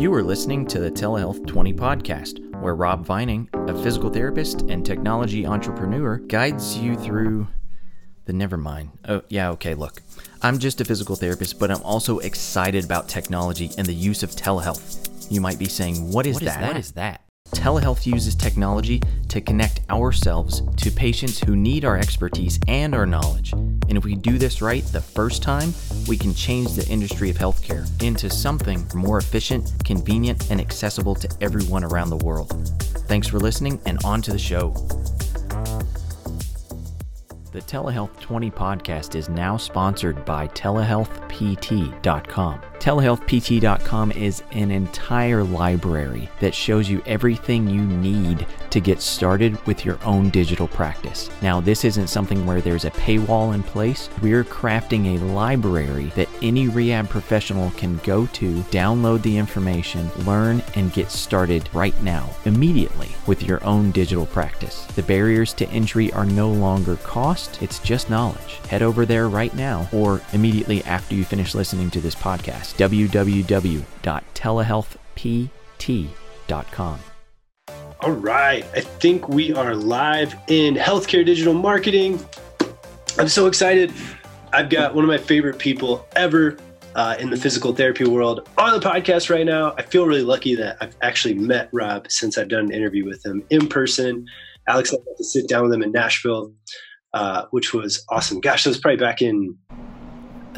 You are listening to the Telehealth 20 podcast, where Rob Vining, a physical therapist and technology entrepreneur, guides you through the never mind. Oh, yeah, okay, look. I'm just a physical therapist, but I'm also excited about technology and the use of telehealth. You might be saying, what is What is that? that? What is that? Telehealth uses technology to connect ourselves to patients who need our expertise and our knowledge. And if we do this right the first time, we can change the industry of healthcare into something more efficient, convenient, and accessible to everyone around the world. Thanks for listening and on to the show. The Telehealth 20 podcast is now sponsored by telehealthpt.com. Telehealthpt.com is an entire library that shows you everything you need to get started with your own digital practice. Now, this isn't something where there's a paywall in place. We're crafting a library that any rehab professional can go to, download the information, learn, and get started right now, immediately, with your own digital practice. The barriers to entry are no longer cost, it's just knowledge. Head over there right now or immediately after you finish listening to this podcast. www.telehealthpt.com. All right. I think we are live in healthcare digital marketing. I'm so excited. I've got one of my favorite people ever uh, in the physical therapy world on the podcast right now. I feel really lucky that I've actually met Rob since I've done an interview with him in person. Alex, I got to sit down with him in Nashville, uh, which was awesome. Gosh, that was probably back in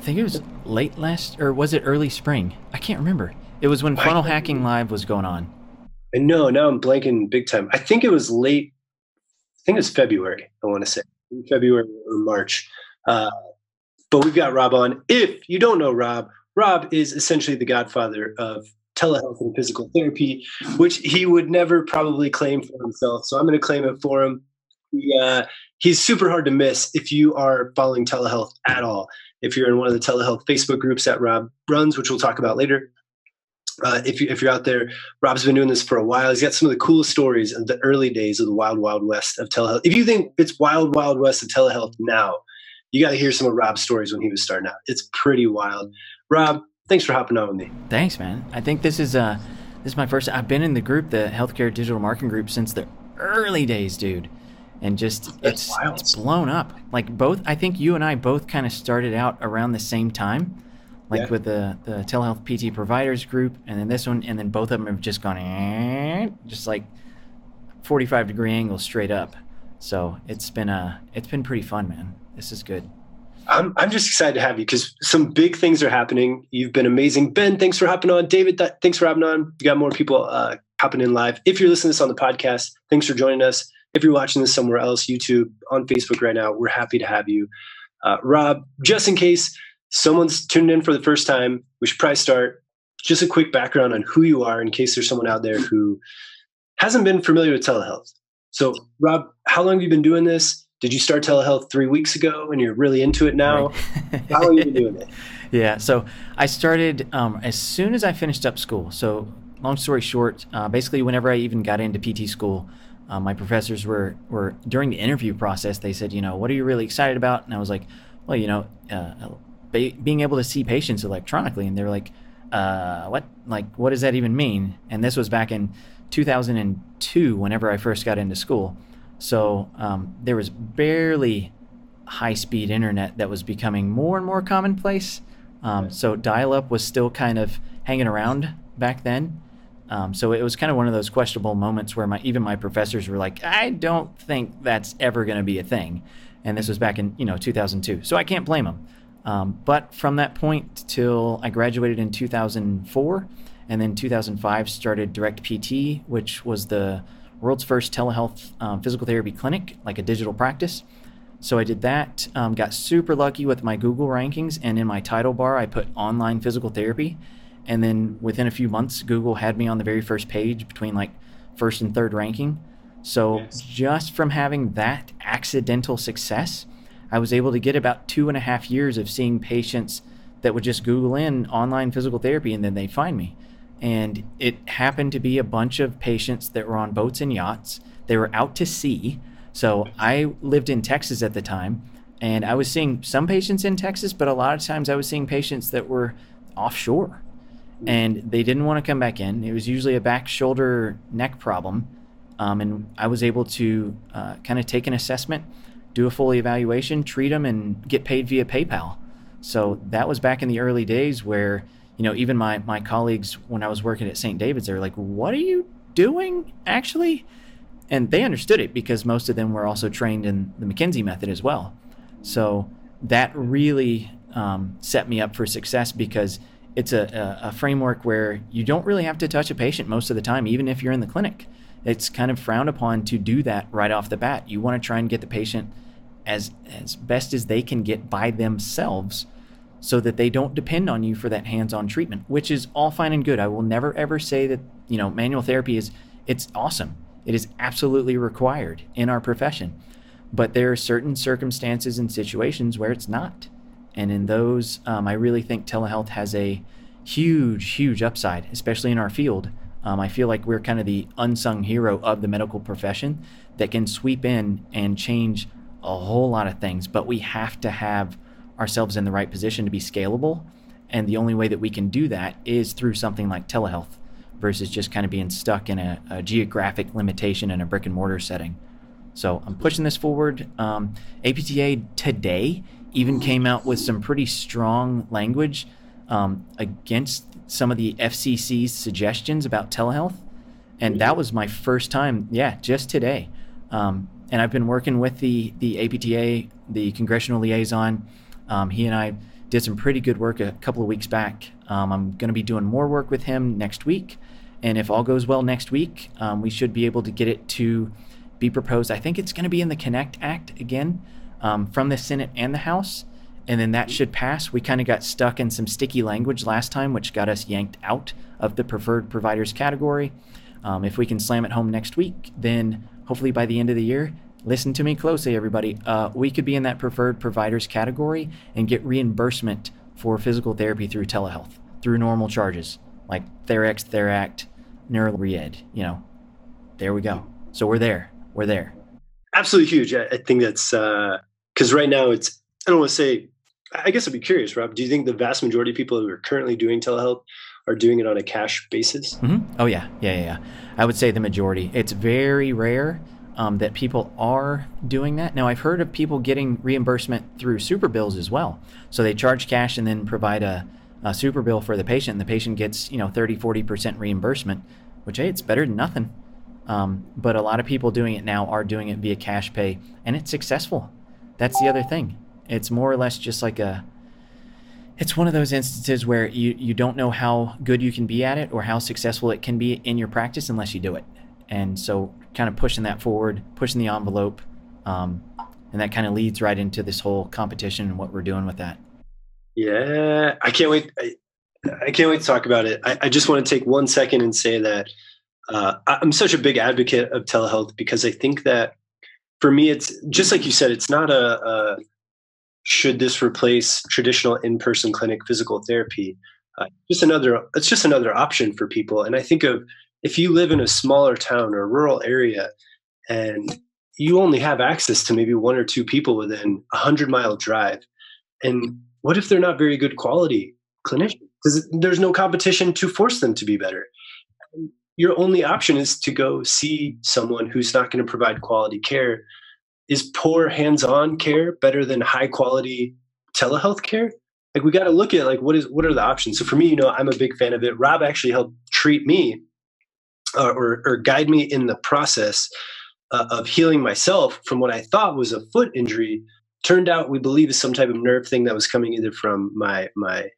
I think it was late last, or was it early spring? I can't remember. It was when Funnel Hacking Live was going on. I know now I'm blanking big time. I think it was late. I think it was February. I want to say February or March. Uh, but we've got Rob on. If you don't know Rob, Rob is essentially the godfather of telehealth and physical therapy, which he would never probably claim for himself. So I'm going to claim it for him. He, uh, he's super hard to miss if you are following telehealth at all. If you're in one of the telehealth Facebook groups that Rob runs, which we'll talk about later. Uh, if, you, if you're out there, Rob's been doing this for a while. He's got some of the coolest stories of the early days of the wild, wild west of telehealth. If you think it's wild, wild west of telehealth now, you got to hear some of Rob's stories when he was starting out. It's pretty wild. Rob, thanks for hopping on with me. Thanks, man. I think this is uh this is my first. I've been in the group, the healthcare digital marketing group, since the early days, dude. And just That's it's wild. it's blown up. Like both, I think you and I both kind of started out around the same time, like Yeah. with the the telehealth PT providers group, and then this one, and then both of them have just gone just like forty five degree angle straight up. So it's been uh it's been pretty fun, man. This is good. I'm, I'm just excited to have you because some big things are happening. You've been amazing. Ben, thanks for hopping on. David, th- thanks for hopping on. You got more people uh, hopping in live. If you're listening to this on the podcast, thanks for joining us. If you're watching this somewhere else, YouTube, on Facebook right now, we're happy to have you. Uh, Rob, just in case someone's tuning in for the first time, we should probably start just a quick background on who you are in case there's someone out there who hasn't been familiar with telehealth. So, Rob, how long have you been doing this? Did you start telehealth three weeks ago and you're really into it now? Right. How long have you been doing it? Yeah, so I started um, as soon as I finished up school. So, long story short, uh, basically, whenever I even got into PT school, uh, my professors were were during the interview process. They said, you know, what are you really excited about? And I was like, well, you know, uh, be, being able to see patients electronically. And they were like, uh, what? Like, what does that even mean? And this was back in 2002, whenever I first got into school. So um, there was barely high speed internet that was becoming more and more commonplace. Um, so dial up was still kind of hanging around back then. Um, so it was kind of one of those questionable moments where my even my professors were like, I don't think that's ever going to be a thing. And this was back in you know 2002. So I can't blame them. Um, but from that point till I graduated in 2004, and then 2005 started Direct PT, which was the world's first telehealth um, physical therapy clinic, like a digital practice. So I did that. Um, got super lucky with my Google rankings, and in my title bar, I put online physical therapy. And then within a few months, Google had me on the very first page between like first and third ranking. So Yes. just from having that accidental success, I was able to get about two and a half years of seeing patients that would just Google in online physical therapy and then they'd find me. And it happened to be a bunch of patients that were on boats and yachts. They were out to sea. So I lived in Texas at the time, and I was seeing some patients in Texas, but a lot of times I was seeing patients that were offshore. And they didn't want to come back in. It was usually a back, shoulder, neck problem. Um, and I was able to uh, kind of take an assessment, do a full evaluation, treat them, and get paid via PayPal. So that was back in the early days where, you know, even my, my colleagues, when I was working at St. David's, they were like, what are you doing actually? And they understood it because most of them were also trained in the McKenzie method as well. So that really um, set me up for success because it's a, a, framework where you don't really have to touch a patient most of the time, even if you're in the clinic. It's kind of frowned upon to do that right off the bat. You want to try and get the patient as as best as they can get by themselves so that they don't depend on you for that hands-on treatment, which is all fine and good. I will never ever say that, you know, manual therapy is it's awesome. It is absolutely required in our profession. But there are certain circumstances and situations where it's not. And in those, um, I really think telehealth has a huge, huge upside, especially in our field. Um, I feel like we're kind of the unsung hero of the medical profession that can sweep in and change a whole lot of things. But we have to have ourselves in the right position to be scalable. And the only way that we can do that is through something like telehealth versus just kind of being stuck in a, a geographic limitation in a brick and mortar setting. So I'm pushing this forward. Um, APTA today even came out with some pretty strong language um, against some of the FCC's suggestions about telehealth. And that was my first time, yeah, just today. Um, and I've been working with the, the APTA, the congressional liaison. Um, he and I did some pretty good work a couple of weeks back. Um, I'm going to be doing more work with him next week. And if all goes well next week, um, we should be able to get it to be proposed. I think it's going to be in the Connect Act again um, from the Senate and the House, and then that should pass. We kind of got stuck in some sticky language last time, which got us yanked out of the preferred providers category. Um, if we can slam it home next week, then hopefully by the end of the year, listen to me closely, everybody. Uh, we could be in that preferred providers category and get reimbursement for physical therapy through telehealth, through normal charges like Therex, Theract, NeuroRead. You know, there we go. So we're there. We're there. Absolutely huge. I, I think that's because right now it's. I don't want to say. I guess I'd be curious, Rob. Do you think the vast majority of people who are currently doing telehealth are doing it on a cash basis? Mm-hmm. Oh yeah, yeah, yeah. I would say the majority. It's very rare um, that people are doing that. Now I've heard of people getting reimbursement through super bills as well. So they charge cash and then provide a, a super bill for the patient. And the patient gets you know 30, 40 percent reimbursement, which hey, it's better than nothing. Um, but a lot of people doing it now are doing it via cash pay, and it's successful. That's the other thing. It's more or less just like a. It's one of those instances where you, you don't know how good you can be at it or how successful it can be in your practice unless you do it. And so, kind of pushing that forward, pushing the envelope, um, and that kind of leads right into this whole competition and what we're doing with that. Yeah, I can't wait. I, I can't wait to talk about it. I, I just want to take one second and say that uh, I'm such a big advocate of telehealth because I think that for me, it's just like you said, it's not a, a should this replace traditional in-person clinic physical therapy. Uh, just another, it's just another option for people. And I think of if you live in a smaller town or rural area, and you only have access to maybe one or two people within a hundred mile drive, and what if they're not very good quality clinicians? Because there's no competition to force them to be better your only option is to go see someone who's not going to provide quality care. Is poor hands-on care better than high quality telehealth care? Like we got to look at like what is what are the options. So for me, you know, I'm a big fan of it. Rob actually helped treat me uh, or, or guide me in the process uh, of healing myself from what I thought was a foot injury. Turned out we believe is some type of nerve thing that was coming either from my my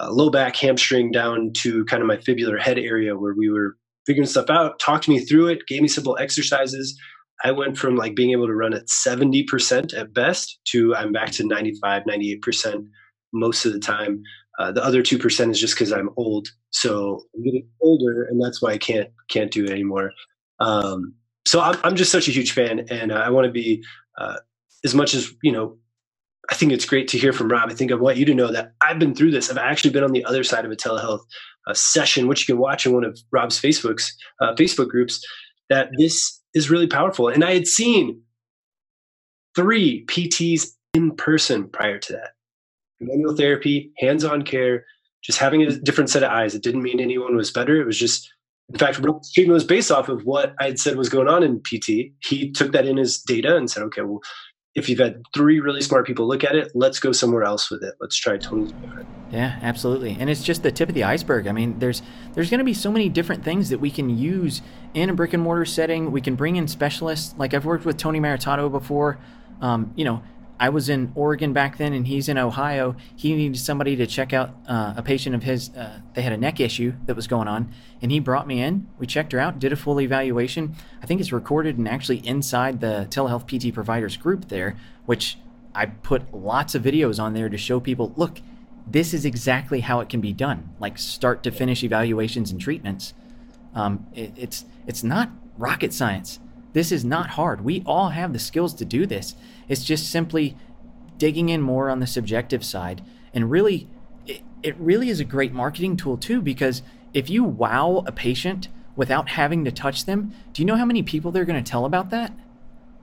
uh, low back hamstring down to kind of my fibular head area where we were figuring stuff out, talked me through it, gave me simple exercises. I went from like being able to run at 70% at best to I'm back to 95, 98% most of the time. Uh, the other 2% is just because I'm old. So I'm getting older and that's why I can't, can't do it anymore. Um, so I'm, I'm just such a huge fan and I want to be, uh, as much as, you know, I think it's great to hear from Rob. I think I want you to know that I've been through this. I've actually been on the other side of a telehealth uh, session, which you can watch in one of Rob's Facebook's uh, Facebook groups. That this is really powerful, and I had seen three PTs in person prior to that. Manual therapy, hands-on care, just having a different set of eyes. It didn't mean anyone was better. It was just, in fact, treatment was based off of what I had said was going on in PT. He took that in as data and said, okay, well, if you've had three really smart people look at it, let's go somewhere else with it. Let's try totally different. Yeah, absolutely. And it's just the tip of the iceberg. I mean, there's there's going to be so many different things that we can use in a brick and mortar setting. We can bring in specialists. Like I've worked with Tony Maritato before. Um, you know, I was in Oregon back then, and he's in Ohio. He needed somebody to check out uh, a patient of his. Uh, they had a neck issue that was going on, and he brought me in. We checked her out, did a full evaluation. I think it's recorded and actually inside the telehealth PT providers group there, which I put lots of videos on there to show people. Look, this is exactly how it can be done, like start to finish evaluations and treatments. Um, it, it's it's not rocket science. This is not hard. We all have the skills to do this. It's just simply digging in more on the subjective side. And really, it, it really is a great marketing tool too, because if you wow a patient without having to touch them, do you know how many people they're going to tell about that?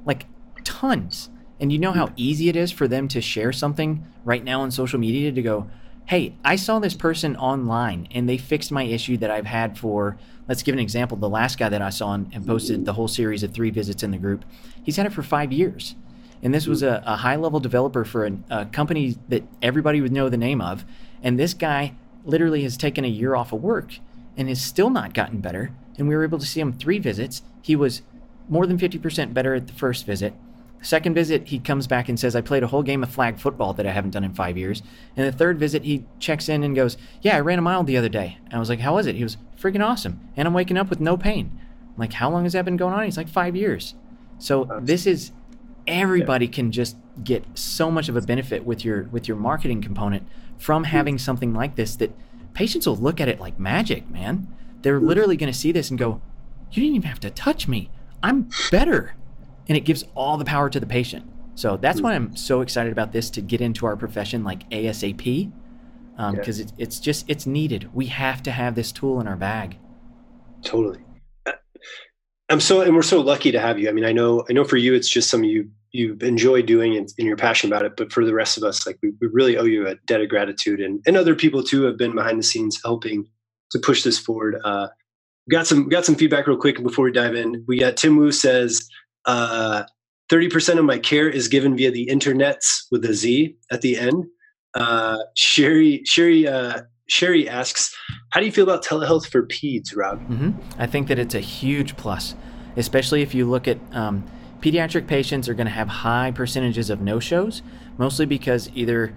Like tons. And you know how hmm. easy it is for them to share something right now on social media to go, hey, I saw this person online and they fixed my issue that I've had for, let's give an example. The last guy that I saw and posted the whole series of three visits in the group, he's had it for five years. And this was a, a high level developer for a, a company that everybody would know the name of. And this guy literally has taken a year off of work and has still not gotten better. And we were able to see him three visits. He was more than 50% better at the first visit. Second visit, he comes back and says, I played a whole game of flag football that I haven't done in five years. And the third visit, he checks in and goes, Yeah, I ran a mile the other day. And I was like, How was it? He was freaking awesome. And I'm waking up with no pain. I'm like, How long has that been going on? He's like, Five years. So this is everybody can just get so much of a benefit with your with your marketing component from hmm. having something like this that patients will look at it like magic, man. They're hmm. literally going to see this and go, "You didn't even have to touch me. I'm better." And it gives all the power to the patient. So that's why I'm so excited about this to get into our profession like ASAP, because um, yeah. it's it's just it's needed. We have to have this tool in our bag. Totally. I'm so and we're so lucky to have you. I mean, I know I know for you it's just something you you enjoy doing and, and you're passionate about it. But for the rest of us, like we, we really owe you a debt of gratitude, and and other people too have been behind the scenes helping to push this forward. Uh, got some got some feedback real quick before we dive in. We got Tim Wu says uh, 30% of my care is given via the internets with a Z at the end. Uh, Sherry, Sherry, uh, Sherry asks, how do you feel about telehealth for peds, Rob? Mm-hmm. I think that it's a huge plus, especially if you look at um, pediatric patients are going to have high percentages of no-shows, mostly because either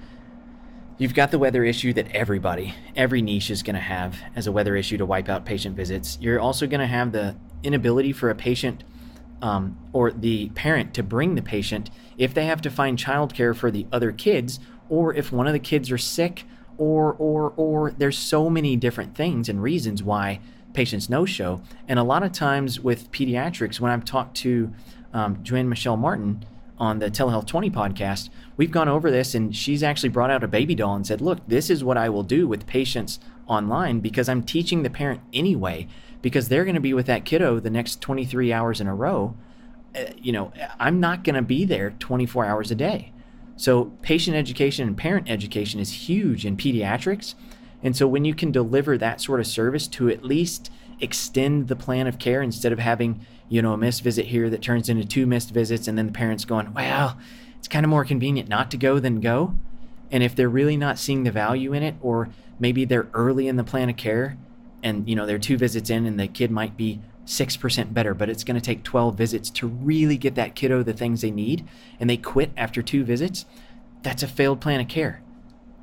you've got the weather issue that everybody, every niche is going to have as a weather issue to wipe out patient visits. You're also going to have the inability for a patient – um, or the parent to bring the patient if they have to find childcare for the other kids, or if one of the kids are sick, or or or there's so many different things and reasons why patients no show. And a lot of times with pediatrics, when I've talked to um, Joanne Michelle Martin on the Telehealth 20 podcast, we've gone over this and she's actually brought out a baby doll and said, Look, this is what I will do with patients online because I'm teaching the parent anyway because they're going to be with that kiddo the next 23 hours in a row. Uh, you know, I'm not going to be there 24 hours a day. So, patient education and parent education is huge in pediatrics. And so, when you can deliver that sort of service to at least extend the plan of care instead of having, you know, a missed visit here that turns into two missed visits, and then the parents going, well, it's kind of more convenient not to go than go. And if they're really not seeing the value in it, or maybe they're early in the plan of care and you know they're two visits in and the kid might be 6% better but it's going to take 12 visits to really get that kiddo the things they need and they quit after two visits that's a failed plan of care.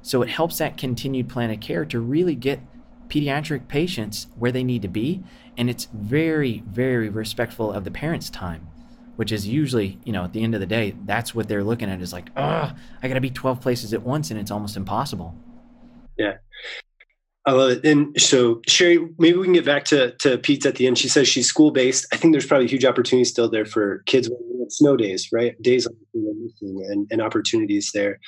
So it helps that continued plan of care to really get pediatric patients where they need to be and it's very very respectful of the parents time which is usually you know at the end of the day that's what they're looking at is like oh i gotta be 12 places at once and it's almost impossible. Yeah I love it. And so, Sherry, maybe we can get back to, to Pete's at the end. She says she's school based. I think there's probably a huge opportunity still there for kids when snow days, right? Days and, and opportunities there.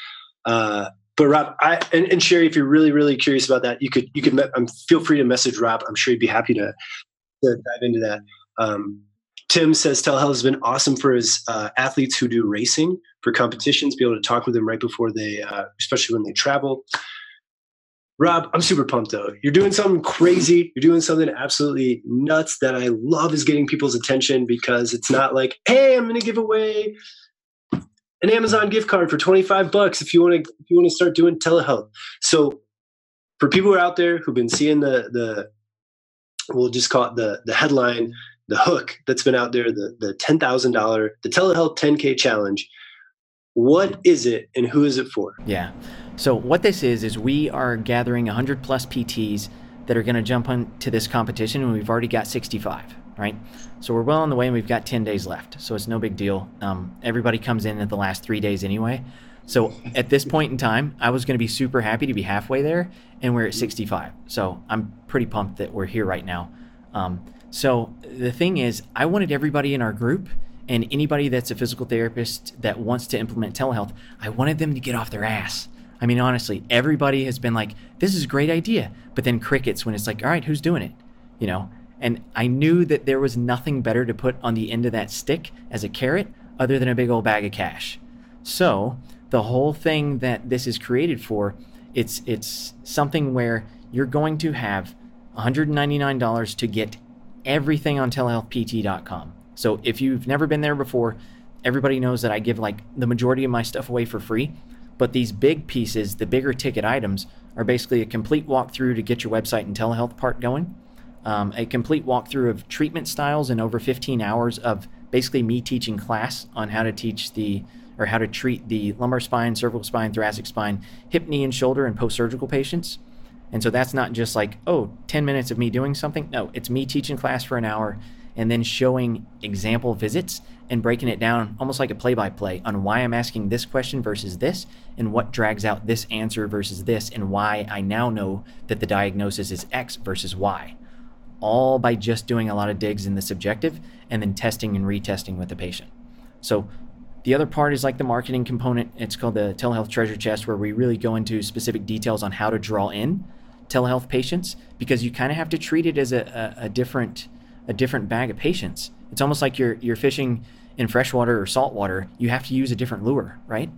Uh, but Rob, I and, and, Sherry, if you're really, really curious about that, you could you could um, feel free to message Rob. I'm sure he'd be happy to, to dive into that. Um, Tim says telehealth has been awesome for his uh, athletes who do racing for competitions, be able to talk with them right before they, uh, especially when they travel. Rob, I'm super pumped though. You're doing something crazy. You're doing something absolutely nuts that I love is getting people's attention because it's not like, hey, I'm going to give away an Amazon gift card for 25 bucks if you want to if you want to start doing telehealth. So for people who are out there who've been seeing the the we'll just call it the the headline, the hook that's been out there, the the ten thousand dollar, the telehealth 10k challenge. What is it and who is it for? Yeah. So what this is is we are gathering 100 plus PTs that are going to jump into this competition, and we've already got 65 right? So we're well on the way and we've got 10 days left. So it's no big deal. Um, everybody comes in at the last three days anyway. So at this point in time, I was going to be super happy to be halfway there and we're at 65. So I'm pretty pumped that we're here right now. Um, so the thing is, I wanted everybody in our group and anybody that's a physical therapist that wants to implement telehealth, I wanted them to get off their ass. I mean, honestly, everybody has been like, this is a great idea. But then crickets when it's like, all right, who's doing it? You know, and I knew that there was nothing better to put on the end of that stick as a carrot other than a big old bag of cash. So the whole thing that this is created for, it's it's something where you're going to have $199 to get everything on telehealthpt.com. So if you've never been there before, everybody knows that I give like the majority of my stuff away for free. But these big pieces, the bigger ticket items, are basically a complete walkthrough to get your website and telehealth part going um, a complete walkthrough of treatment styles and over 15 hours of basically me teaching class on how to teach the or how to treat the lumbar spine, cervical spine, thoracic spine, hip, knee, and shoulder in post surgical patients. And so that's not just like, oh, 10 minutes of me doing something. No, it's me teaching class for an hour and then showing example visits and breaking it down almost like a play by play on why I'm asking this question versus this and what drags out this answer versus this and why I now know that the diagnosis is X versus Y all by just doing a lot of digs in the subjective and then testing and retesting with the patient. So the other part is like the marketing component. It's called the telehealth treasure chest, where we really go into specific details on how to draw in telehealth patients because you kind of have to treat it as a, a, a, different a different bag of patients. It's almost like you're you're fishing in freshwater or saltwater. You have to use a different lure, right?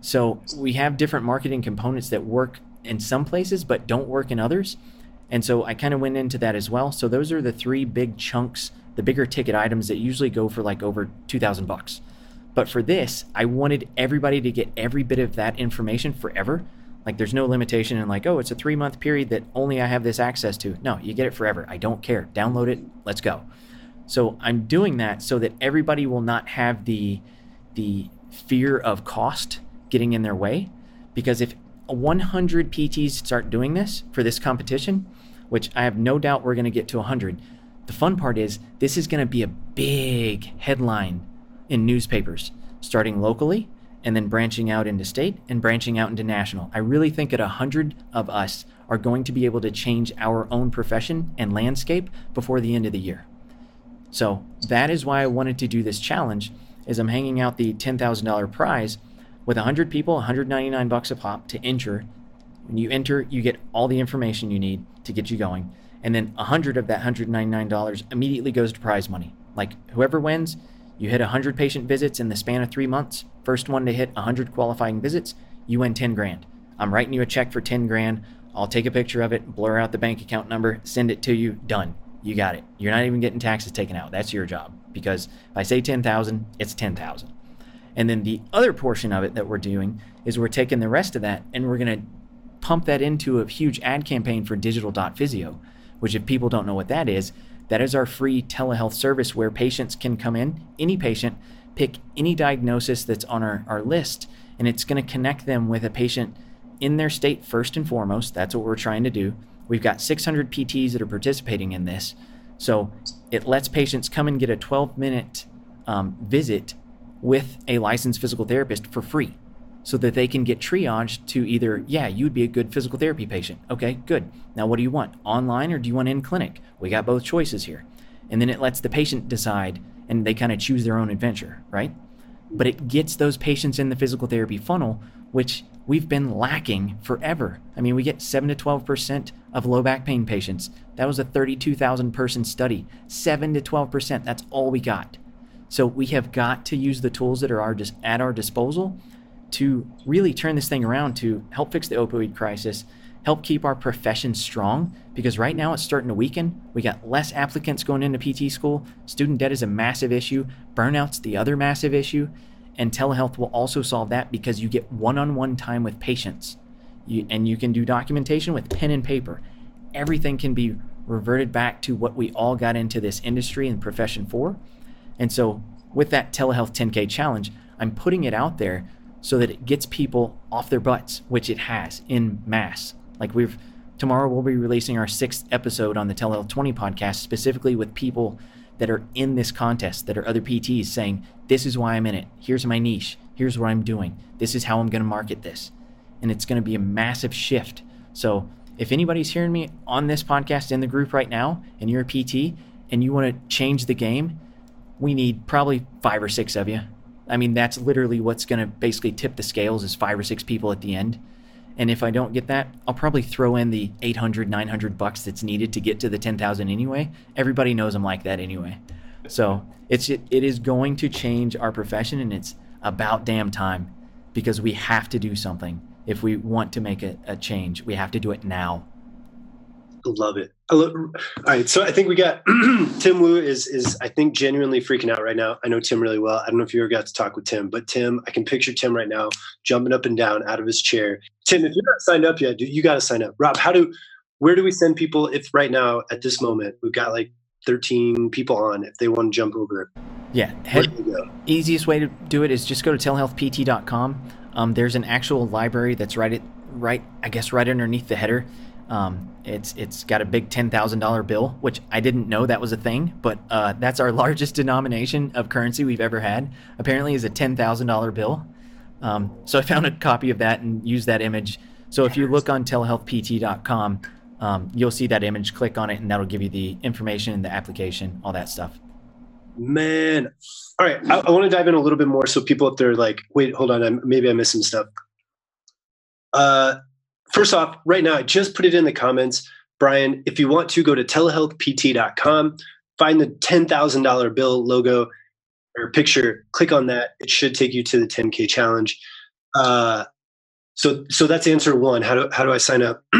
So we have different marketing components that work in some places but don't work in others. And so I kind of went into that as well. So those are the three big chunks, the bigger ticket items that usually go for like over 2000 bucks. But for this, I wanted everybody to get every bit of that information forever. Like there's no limitation in like, oh, it's a 3 month period that only I have this access to. No, you get it forever. I don't care. Download it. Let's go. So I'm doing that so that everybody will not have the the fear of cost getting in their way because if 100 PTs start doing this for this competition, which I have no doubt we're going to get to 100. The fun part is this is going to be a big headline in newspapers, starting locally and then branching out into state and branching out into national. I really think that a 100 of us are going to be able to change our own profession and landscape before the end of the year. So that is why I wanted to do this challenge is I'm hanging out the $10,000 prize with 100 people, 199 bucks a pop to enter when you enter, you get all the information you need to get you going. And then 100 of that $199 immediately goes to prize money. Like whoever wins, you hit 100 patient visits in the span of three months. First one to hit 100 qualifying visits, you win 10 grand. I'm writing you a check for 10 grand. I'll take a picture of it, blur out the bank account number, send it to you. Done. You got it. You're not even getting taxes taken out. That's your job. Because if I say 10,000, it's 10,000. And then the other portion of it that we're doing is we're taking the rest of that and we're going to pump that into a huge ad campaign for digital.physio, which, if people don't know what that is, that is our free telehealth service where patients can come in, any patient, pick any diagnosis that's on our, our list, and it's going to connect them with a patient in their state first and foremost. That's what we're trying to do. We've got 600 PTs that are participating in this. So it lets patients come and get a 12 minute um, visit with a licensed physical therapist for free so that they can get triaged to either, yeah, you'd be a good physical therapy patient. Okay, good. Now, what do you want? Online or do you want in clinic? We got both choices here. And then it lets the patient decide and they kind of choose their own adventure, right? But it gets those patients in the physical therapy funnel, which we've been lacking forever. I mean, we get 7 to 12% of low back pain patients. That was a 32,000 person study. 7 to 12%, that's all we got. So we have got to use the tools that are our, at our disposal to really turn this thing around to help fix the opioid crisis, help keep our profession strong because right now it's starting to weaken. We got less applicants going into PT school. Student debt is a massive issue. Burnout's the other massive issue. And telehealth will also solve that because you get one on one time with patients. You, and you can do documentation with pen and paper. Everything can be reverted back to what we all got into this industry and profession for. And so, with that telehealth 10K challenge, I'm putting it out there so that it gets people off their butts, which it has in mass. Like we've tomorrow we'll be releasing our sixth episode on the Telehealth 20 podcast, specifically with people that are in this contest, that are other PTs saying, This is why I'm in it. Here's my niche. Here's what I'm doing. This is how I'm going to market this. And it's going to be a massive shift. So if anybody's hearing me on this podcast in the group right now and you're a PT and you want to change the game, we need probably five or six of you. I mean, that's literally what's going to basically tip the scales is five or six people at the end. And if I don't get that, I'll probably throw in the 800, 900 bucks that's needed to get to the 10,000 anyway. Everybody knows I'm like that anyway. So it's it, it is going to change our profession, and it's about damn time because we have to do something if we want to make a, a change. We have to do it now. Love it. Love, all right, so I think we got Tim Wu is is I think genuinely freaking out right now. I know Tim really well. I don't know if you ever got to talk with Tim, but Tim, I can picture Tim right now jumping up and down out of his chair. Tim, if you're not signed up yet, you got to sign up. Rob, how do where do we send people if right now at this moment we've got like 13 people on if they want to jump over? Yeah, head, easiest way to do it is just go to telehealthpt.com. Um, there's an actual library that's right at right I guess right underneath the header um, it's it's got a big ten thousand dollar bill, which I didn't know that was a thing, but uh, that's our largest denomination of currency we've ever had. Apparently, is a ten thousand dollar bill. Um, so I found a copy of that and used that image. So if you look on telehealthpt.com, um, you'll see that image. Click on it, and that'll give you the information, the application, all that stuff. Man, all right. I, I want to dive in a little bit more so people up there like, wait, hold on, I'm, maybe I missed some stuff. Uh, first off, right now, I just put it in the comments. Brian, if you want to go to telehealthpt.com, find the $10,000 bill logo or picture, click on that. It should take you to the 10K challenge. Uh, so, so that's answer one. How do, how do I sign up?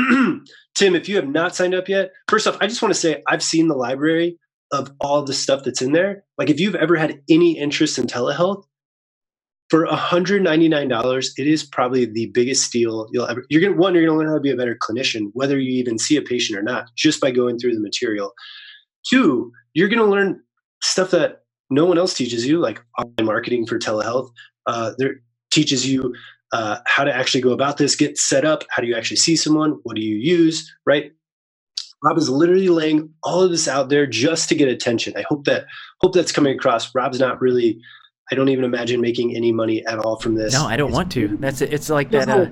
Tim, if you have not signed up yet, first off, I just want to say I've seen the library of all the stuff that's in there. Like if you've ever had any interest in telehealth, for $199 it is probably the biggest steal you'll ever you're gonna one you're gonna learn how to be a better clinician whether you even see a patient or not just by going through the material. Two you're gonna learn stuff that no one else teaches you like online marketing for telehealth. Uh, there teaches you uh, how to actually go about this get set up how do you actually see someone what do you use right? Rob is literally laying all of this out there just to get attention. I hope that hope that's coming across. Rob's not really I don't even imagine making any money at all from this. No, I don't it's, want to. That's it. It's like that. Uh,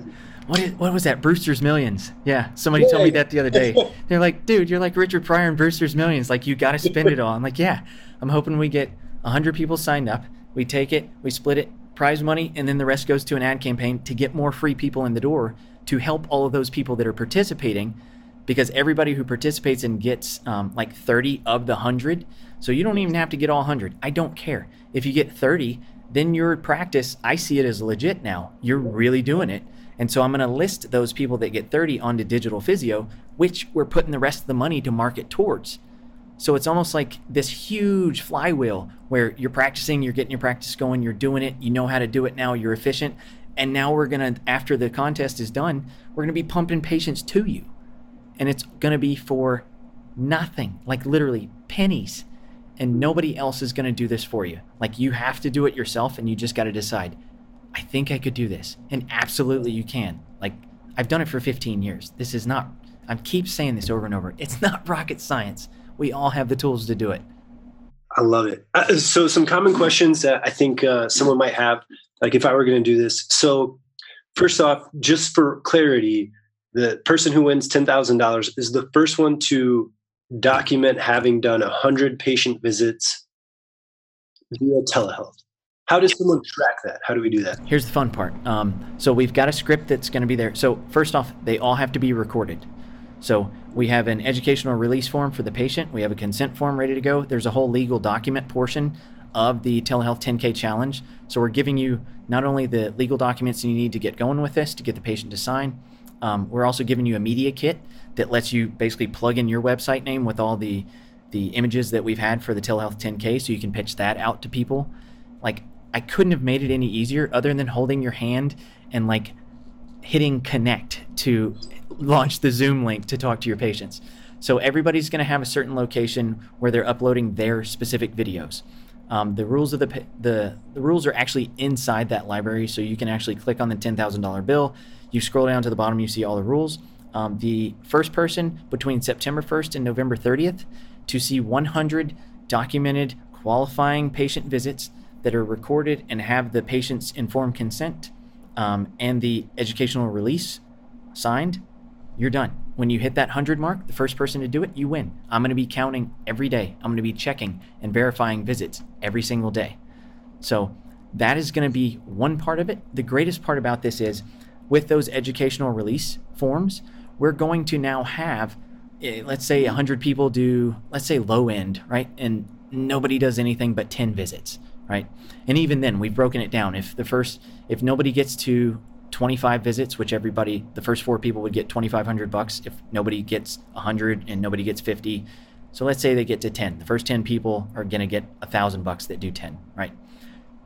what, is, what was that? Brewster's Millions. Yeah, somebody yeah. told me that the other day. They're like, dude, you're like Richard Pryor in Brewster's Millions. Like, you got to spend it all. I'm like, yeah. I'm hoping we get 100 people signed up. We take it, we split it, prize money, and then the rest goes to an ad campaign to get more free people in the door to help all of those people that are participating because everybody who participates and gets um, like 30 of the 100 so you don't even have to get all 100 i don't care. If you get 30 then your practice i see it as legit now. You're really doing it. And so i'm going to list those people that get 30 onto digital physio which we're putting the rest of the money to market towards. So it's almost like this huge flywheel where you're practicing you're getting your practice going you're doing it you know how to do it now you're efficient. And now we're going to after the contest is done we're going to be pumping patients to you and it's going to be for nothing, like literally pennies. And nobody else is going to do this for you. Like you have to do it yourself and you just got to decide, I think I could do this. And absolutely you can. Like I've done it for 15 years. This is not, I keep saying this over and over. It's not rocket science. We all have the tools to do it. I love it. Uh, so, some common questions that I think uh, someone might have, like if I were going to do this. So, first off, just for clarity, the person who wins $10,000 is the first one to document having done 100 patient visits via telehealth. How does someone track that? How do we do that? Here's the fun part. Um, so we've got a script that's going to be there. So first off, they all have to be recorded. So we have an educational release form for the patient. We have a consent form ready to go. There's a whole legal document portion of the telehealth 10K challenge. So we're giving you not only the legal documents you need to get going with this to get the patient to sign, Um, we're also giving you a media kit that lets you basically plug in your website name with all the the images that we've had for the telehealth 10K, so you can pitch that out to people. Like I couldn't have made it any easier, other than holding your hand and like hitting connect to launch the Zoom link to talk to your patients. So everybody's going to have a certain location where they're uploading their specific videos. Um, the rules of the, the the rules are actually inside that library, so you can actually click on the ten thousand dollar bill. You scroll down to the bottom, you see all the rules. Um, the first person between September 1st and November 30th to see 100 documented qualifying patient visits that are recorded and have the patient's informed consent um, and the educational release signed, you're done. When you hit that 100 mark, the first person to do it, you win. I'm going to be counting every day. I'm going to be checking and verifying visits every single day. So that is going to be one part of it. The greatest part about this is with those educational release forms, we're going to now have, eh, let's say 100 people do, let's say low end, right? And nobody does anything but 10 visits, right? And even then, we've broken it down. If the first, if nobody gets to 25 visits, which everybody, the first four people would get 2,500 bucks. If nobody gets 100 and nobody gets 50, so let's say they get to 10. The first 10 people are going to get a thousand bucks that do 10, right?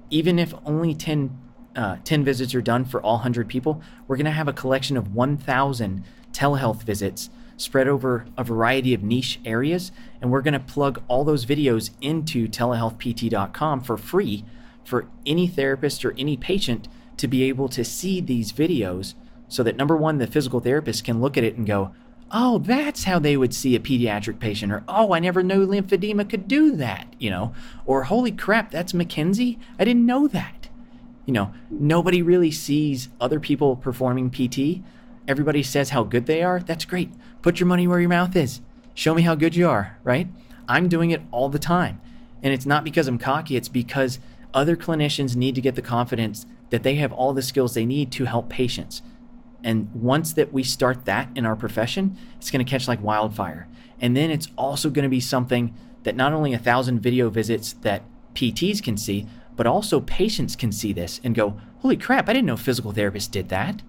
Even if only 10, uh, 10 visits are done for all 100 people, we're going to have a collection of 1,000 telehealth visits spread over a variety of niche areas. And we're going to plug all those videos into telehealthpt.com for free for any therapist or any patient to be able to see these videos so that number one, the physical therapist can look at it and go, oh, that's how they would see a pediatric patient, or oh, I never knew lymphedema could do that, you know, or holy crap, that's McKenzie. I didn't know that. You know, nobody really sees other people performing PT. Everybody says how good they are. That's great. Put your money where your mouth is. Show me how good you are, right? I'm doing it all the time. And it's not because I'm cocky, it's because other clinicians need to get the confidence that they have all the skills they need to help patients. And once that we start that in our profession, it's going to catch like wildfire. And then it's also going to be something that not only a thousand video visits that PTs can see, but also patients can see this and go, "Holy crap! I didn't know physical therapists did that."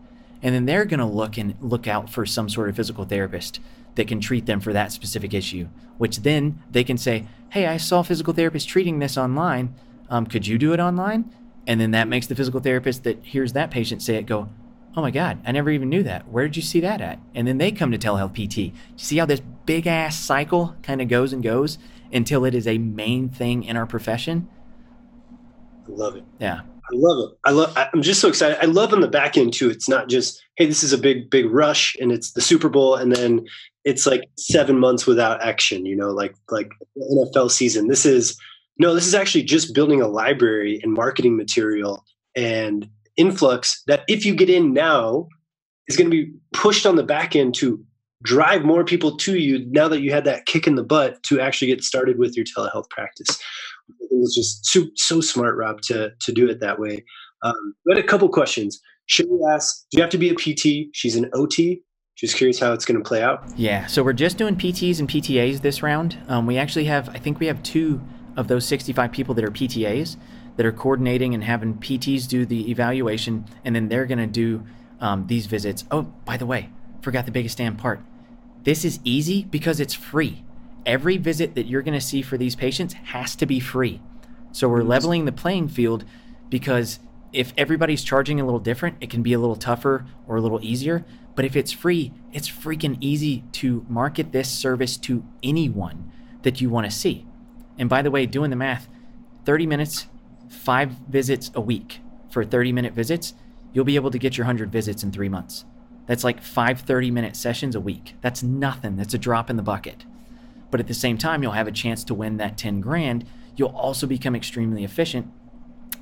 And then they're going to look and look out for some sort of physical therapist that can treat them for that specific issue. Which then they can say, "Hey, I saw physical therapist treating this online. Um, could you do it online?" And then that makes the physical therapist that hears that patient say it go, Oh my God, I never even knew that. Where did you see that at? And then they come to telehealth PT. You see how this big ass cycle kind of goes and goes until it is a main thing in our profession? I love it. Yeah. I love it. I love. I'm just so excited. I love on the back end too. It's not just hey, this is a big big rush, and it's the Super Bowl, and then it's like seven months without action. You know, like like NFL season. This is no, this is actually just building a library and marketing material and influx that if you get in now is going to be pushed on the back end to drive more people to you now that you had that kick in the butt to actually get started with your telehealth practice. It was just so, so smart, Rob, to to do it that way. Um, we had a couple questions. Sherry asks, "Do you have to be a PT?" She's an OT. Just curious how it's going to play out. Yeah, so we're just doing PTs and PTAs this round. Um, we actually have, I think we have two of those 65 people that are PTAs that are coordinating and having PTs do the evaluation, and then they're going to do um, these visits. Oh, by the way, forgot the biggest damn part. This is easy because it's free. Every visit that you're going to see for these patients has to be free. So we're leveling the playing field because if everybody's charging a little different, it can be a little tougher or a little easier. But if it's free, it's freaking easy to market this service to anyone that you want to see. And by the way, doing the math, 30 minutes, five visits a week for 30 minute visits, you'll be able to get your 100 visits in three months. That's like five 30 minute sessions a week. That's nothing. That's a drop in the bucket. But at the same time, you'll have a chance to win that 10 grand. You'll also become extremely efficient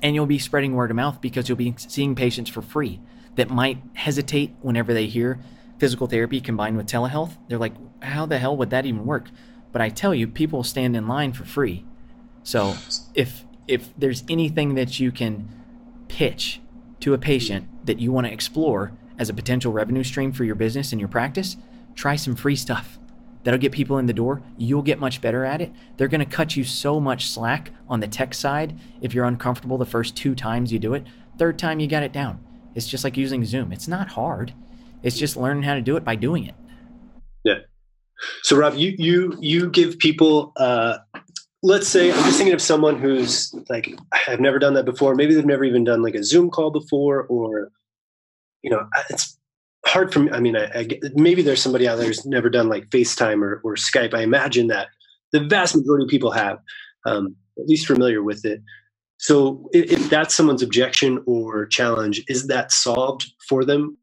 and you'll be spreading word of mouth because you'll be seeing patients for free that might hesitate whenever they hear physical therapy combined with telehealth. They're like, how the hell would that even work? But I tell you, people stand in line for free. So if if there's anything that you can pitch to a patient that you want to explore as a potential revenue stream for your business and your practice, try some free stuff. That'll get people in the door. You'll get much better at it. They're going to cut you so much slack on the tech side if you're uncomfortable the first two times you do it. Third time you got it down. It's just like using Zoom. It's not hard. It's just learning how to do it by doing it. Yeah. So Rob, you you you give people uh let's say I'm just thinking of someone who's like I've never done that before. Maybe they've never even done like a Zoom call before, or you know, it's hard for me. I mean, I, I, maybe there's somebody out there who's never done like FaceTime or, or Skype. I imagine that the vast majority of people have, um, at least familiar with it. So if, if, that's someone's objection or challenge, is that solved for them?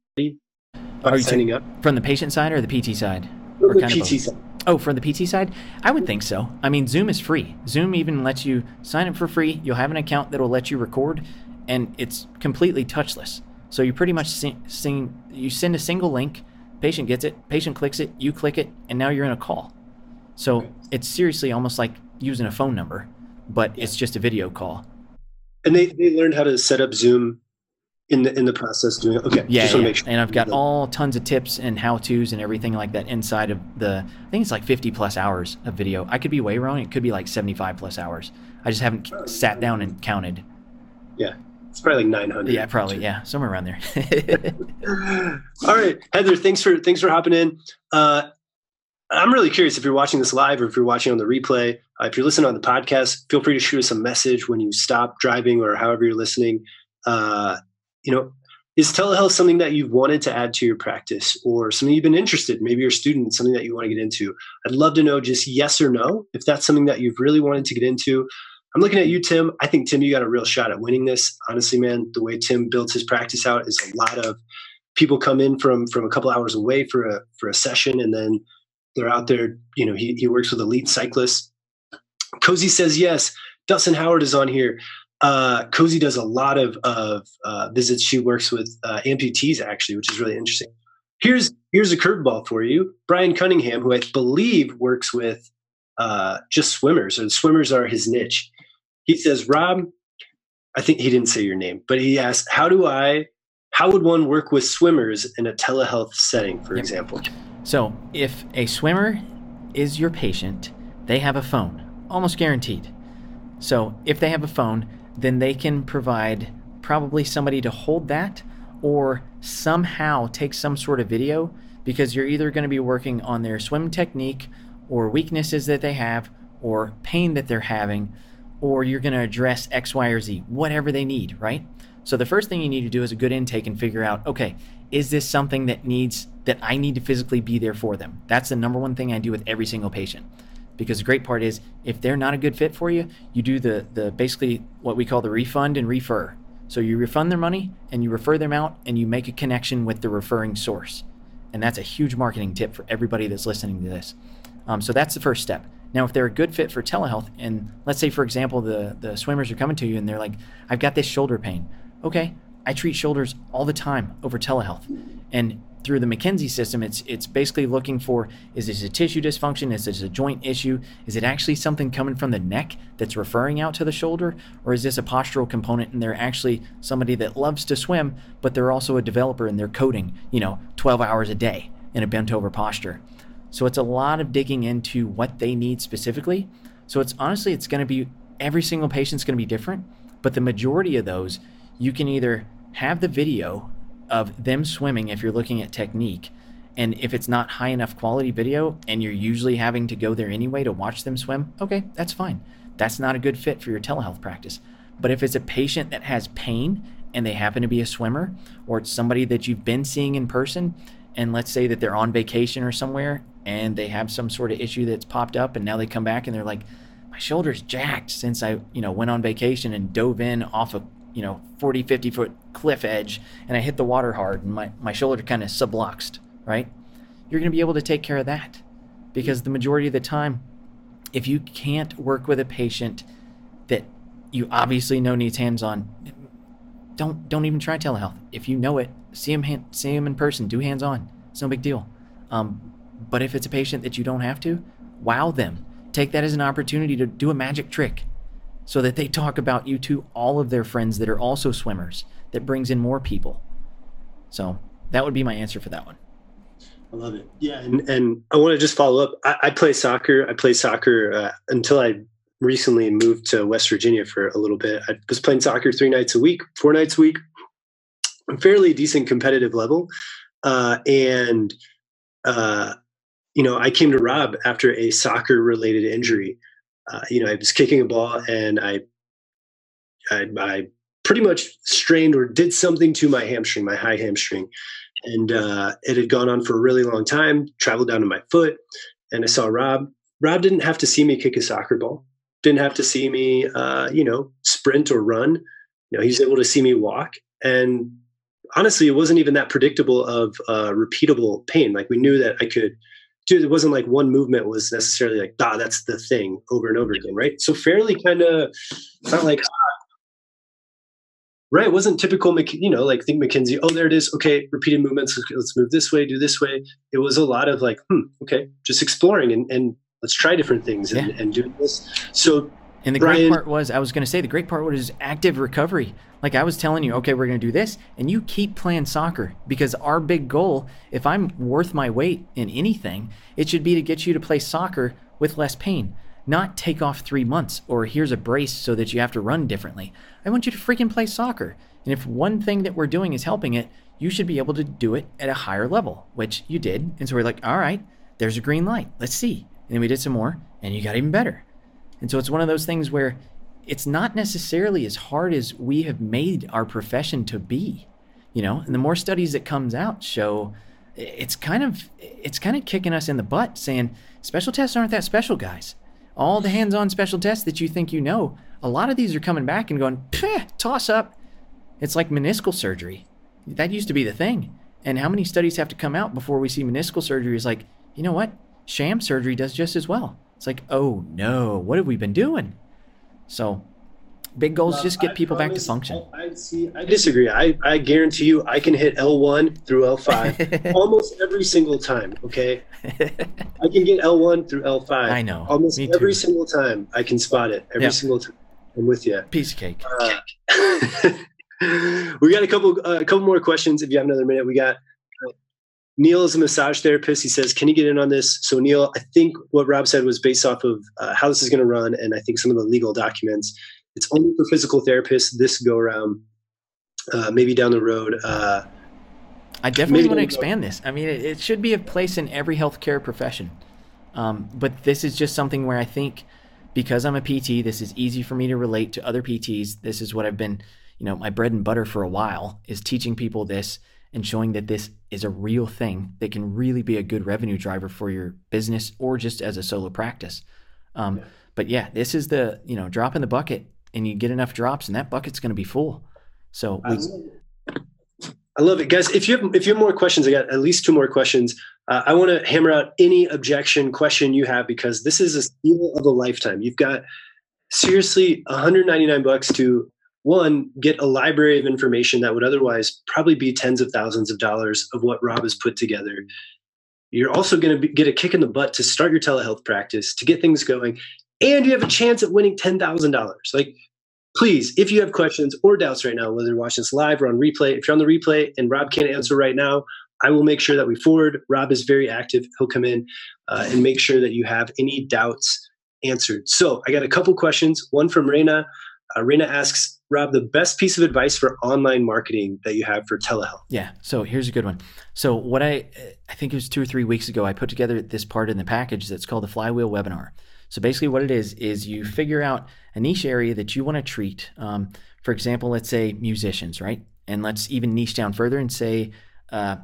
Are you signing up from the patient side or the PT side? Or the PT side. Oh, from the PT side? I would think so. I mean, Zoom is free. Zoom even lets you sign up for free. You'll have an account that will let you record, and it's completely touchless. So you pretty much sing, sing, you send a single link, patient gets it, patient clicks it, you click it, and now you're in a call. So it's seriously almost like using a phone number, but it's just a video call. And they, they learned how to set up Zoom in the in the process doing it. Okay. Yeah, yeah. Sure. and I've got all tons of tips and how tos and everything like that inside of the. I think it's like 50 plus hours of video. I could be way wrong. It could be like 75 plus hours. I just haven't oh, sat down and counted. Yeah, it's probably like 900. Yeah, probably. Yeah, somewhere around there. all right, Heather. Thanks for thanks for hopping in. Uh, I'm really curious if you're watching this live or if you're watching on the replay. Uh, if you're listening on the podcast, feel free to shoot us a message when you stop driving or however you're listening. Uh, you know, is telehealth something that you've wanted to add to your practice or something you've been interested maybe you're a student something that you want to get into i'd love to know just yes or no if that's something that you've really wanted to get into i'm looking at you tim i think tim you got a real shot at winning this honestly man the way tim builds his practice out is a lot of people come in from from a couple hours away for a for a session and then they're out there you know he, he works with elite cyclists cozy says yes dustin howard is on here uh, Cozy does a lot of, of uh, visits. She works with uh, amputees actually, which is really interesting. Here's here's a curveball for you. Brian Cunningham, who I believe works with uh, just swimmers, or swimmers are his niche. He says, Rob, I think he didn't say your name, but he asked, how do I, how would one work with swimmers in a telehealth setting, for yep. example? So if a swimmer is your patient, they have a phone, almost guaranteed. So if they have a phone, then they can provide probably somebody to hold that or somehow take some sort of video because you're either going to be working on their swim technique or weaknesses that they have or pain that they're having or you're going to address X, Y, or Z, whatever they need, right? So the first thing you need to do is a good intake and figure out, okay, is this something that needs that I need to physically be there for them? That's the number one thing I do with every single patient because the great part is if they're not a good fit for you, you do the the basically what we call the refund and refer. So you refund their money and you refer them out and you make a connection with the referring source. And that's a huge marketing tip for everybody that's listening to this. Um, so that's the first step. Now, if they're a good fit for telehealth, and let's say, for example, the, the swimmers are coming to you and they're like, I've got this shoulder pain. Okay, I treat shoulders all the time over telehealth. And through the McKenzie system, it's it's basically looking for is this a tissue dysfunction? Is this a joint issue? Is it actually something coming from the neck that's referring out to the shoulder? Or is this a postural component and they're actually somebody that loves to swim, but they're also a developer and they're coding, you know, 12 hours a day in a bent over posture. So it's a lot of digging into what they need specifically. So it's honestly it's going to be every single patient's going to be different, but the majority of those you can either have the video of them swimming if you're looking at technique. And if it's not high enough quality video and you're usually having to go there anyway to watch them swim, okay, that's fine. That's not a good fit for your telehealth practice. But if it's a patient that has pain and they happen to be a swimmer, or it's somebody that you've been seeing in person, and let's say that they're on vacation or somewhere and they have some sort of issue that's popped up and now they come back and they're like, my shoulder's jacked since I, you know, went on vacation and dove in off a you know 40 50 foot cliff edge and i hit the water hard and my, my shoulder kind of subluxed right? You're going to be able to take care of that because the majority of the time if you can't work with a patient that you obviously know needs hands-on don't don't even try telehealth. If you know it see him see him in person do hands-on it's no big deal. Um, but if it's a patient that you don't have to wow them take that as an opportunity to do a magic trick so that they talk about you to all of their friends that are also swimmers. That brings in more people. So that would be my answer for that one. I love it. Yeah, and, and I want to just follow up. I, I play soccer. I play soccer uh, until I recently moved to West Virginia for a little bit. I was playing soccer three nights a week, four nights a week, fairly decent competitive level. uh, and uh, you know, I came to Rob after a soccer related injury. Uh, you know, I was kicking a ball and I, I, I, pretty much strained or did something to my hamstring, my high hamstring, and uh, it had gone on for a really long time. Traveled down to my foot, and I saw Rob. Rob didn't have to see me kick a soccer ball. Didn't have to see me, uh, you know, sprint or run. You know, he's able to see me walk, and honestly, it wasn't even that predictable of uh, repeatable pain. Like we knew that I could do. It wasn't like one movement was necessarily like, ah, that's the thing over and over again, right? So fairly kind of not like. Ah, right, it wasn't typical, you know, like think McKenzie. Oh, there it is. Okay, repeated movements. Let's move this way, do this way. It was a lot of like, hmm, okay, just exploring and, and let's try different things and, yeah. and do this. So and the Brian, great part was, I was going to say, the great part was active recovery. Like I was telling you, okay, we're going to do this, and you keep playing soccer because our big goal, if I'm worth my weight in anything, it should be to get you to play soccer with less pain, not take off three months or here's a brace so that you have to run differently. I want you to freaking play soccer. And if one thing that we're doing is helping it, you should be able to do it at a higher level, which you did. And so we're like, all right, there's a green light. Let's see. And then we did some more, and you got even better. And so it's one of those things where it's not necessarily as hard as we have made our profession to be, you know. And the more studies that comes out show it's kind of it's kind of kicking us in the butt, saying special tests aren't that special, guys. All the hands-on special tests that you think you know, a lot of these are coming back and going, toss up. It's like meniscal surgery. That used to be the thing. And how many studies have to come out before we see meniscal surgery is like, you know what? Sham surgery does just as well. It's like, oh no, what have we been doing? So, big goals just get people back to function. I, see. I disagree. I, I guarantee you, I can hit L1 through L5 almost every single time. Okay, I can get L1 through L5. I know. Almost every single time, I can spot it. Every single time. I'm with you. Piece of cake. Uh, we got a couple, uh, a couple more questions. If you have another minute, we got Neil is a massage therapist. He says, "Can you get in on this?" So Neil, I think what Rob said was based off of uh, how this is going to run, and I think some of the legal documents. It's only for physical therapists this go around. Uh, maybe down the road. Uh, I definitely want to expand this. I mean, it, it, should be a place in every healthcare profession. Um, but this is just something where I think because I'm a PT, this is easy for me to relate to other PTs. This is what I've been, you know, my bread and butter for a while is teaching people this and showing that this is a real thing that can really be a good revenue driver for your business or just as a solo practice. Um, yeah. But yeah, this is the you know drop in the bucket, and you get enough drops, and that bucket's going to be full. So we, I love it, guys. If you have if you have more questions, I got at least two more questions. Uh, I want to hammer out any objection question you have because this is a steal of a lifetime. You've got seriously 199 bucks to one, get a library of information that would otherwise probably be tens of thousands of dollars of what Rob has put together. You're also going to get a kick in the butt to start your telehealth practice, to get things going, and you have a chance at winning $10,000. Like, please, if you have questions or doubts right now, whether you're watching this live or on replay, if you're on the replay and Rob can't answer right now, I will make sure that we forward. Rob is very active. He'll come in uh, and make sure that you have any doubts answered. So I got a couple questions. One from Reina. Uh, Reina asks, Rob, the best piece of advice for online marketing that you have for telehealth? Yeah. So here's a good one. So what I I think it was two or three weeks ago, I put together this part in the package that's called the Flywheel Webinar. So basically, what it is is you figure out a niche area that you want to treat. Um, for example, let's say musicians, right? And let's even niche down further and say, uh,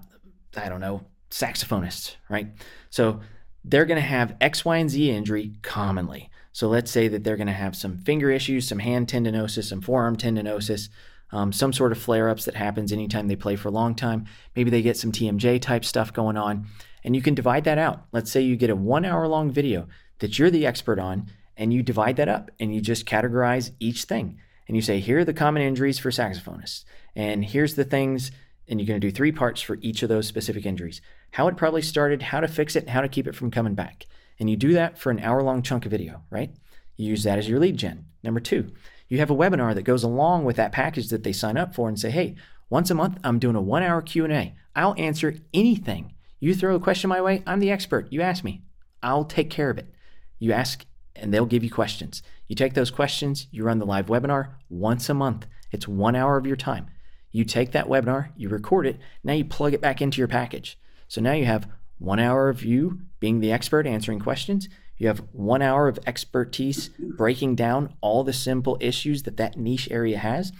I don't know, saxophonists, right? So they're going to have X, Y, and Z injury commonly. So let's say that they're going to have some finger issues, some hand tendinosis, some forearm tendinosis, um, some sort of flare ups that happens anytime they play for a long time. Maybe they get some TMJ type stuff going on. And you can divide that out. Let's say you get a one hour long video that you're the expert on, and you divide that up and you just categorize each thing. And you say, here are the common injuries for saxophonists. And here's the things, and you're going to do three parts for each of those specific injuries how it probably started, how to fix it, how to keep it from coming back. And you do that for an hour long chunk of video, right? You use that as your lead gen. Number two, you have a webinar that goes along with that package that they sign up for and say, hey, once a month, I'm doing a one hour Q&A. I'll answer anything. You throw a question my way, I'm the expert. You ask me. I'll take care of it. You ask and they'll give you questions. You take those questions, you run the live webinar once a month. It's one hour of your time. You take that webinar, you record it, now you plug it back into your package. So now you have one hour of you being the expert answering questions. You have one hour of expertise breaking down all the simple issues that that niche area has.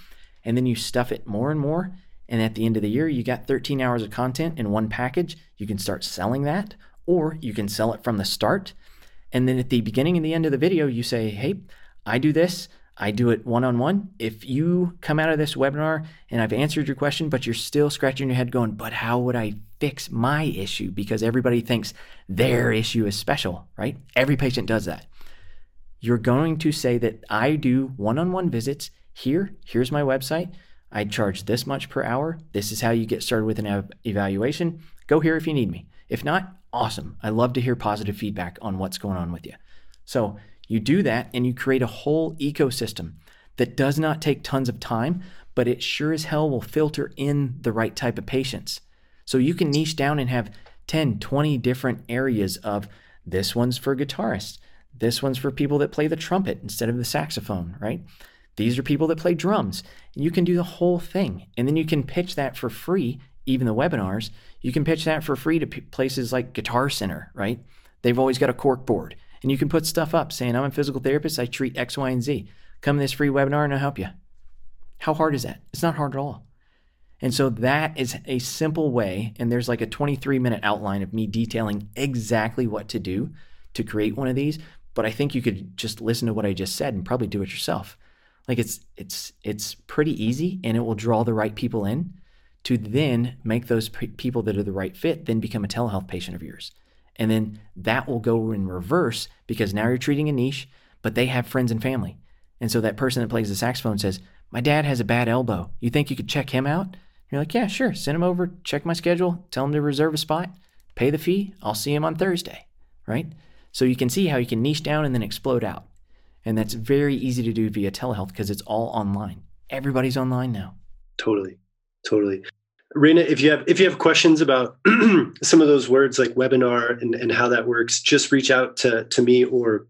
And then you stuff it more and more. And at the end of the year, you got 13 hours of content in one package. You can start selling that, or you can sell it from the start. And then at the beginning and the end of the video, you say, Hey, I do this. I do it one on one. If you come out of this webinar and I've answered your question, but you're still scratching your head going, but how would I fix my issue? Because everybody thinks their issue is special, right? Every patient does that. You're going to say that I do one on one visits here. Here's my website. I charge this much per hour. This is how you get started with an evaluation. Go here if you need me. If not, awesome. I love to hear positive feedback on what's going on with you. So, you do that and you create a whole ecosystem that does not take tons of time, but it sure as hell will filter in the right type of patients. So you can niche down and have 10, 20 different areas of this one's for guitarists. This one's for people that play the trumpet instead of the saxophone, right? These are people that play drums. And you can do the whole thing. And then you can pitch that for free, even the webinars. You can pitch that for free to p- places like Guitar Center, right? They've always got a cork board. And you can put stuff up saying, I'm a physical therapist, I treat X, Y, and Z. Come to this free webinar and I'll help you. How hard is that? It's not hard at all. And so that is a simple way. And there's like a 23 minute outline of me detailing exactly what to do to create one of these. But I think you could just listen to what I just said and probably do it yourself. Like it's it's it's pretty easy and it will draw the right people in to then make those people that are the right fit then become a telehealth patient of yours. And then that will go in reverse because now you're treating a niche, but they have friends and family. And so that person that plays the saxophone says, My dad has a bad elbow. You think you could check him out? You're like, Yeah, sure. Send him over, check my schedule, tell him to reserve a spot, pay the fee. I'll see him on Thursday. Right? So you can see how you can niche down and then explode out. And that's very easy to do via telehealth because it's all online. Everybody's online now. Totally. Totally. Raina, if you have if you have questions about some of those words like webinar and, and how that works, just reach out to to me or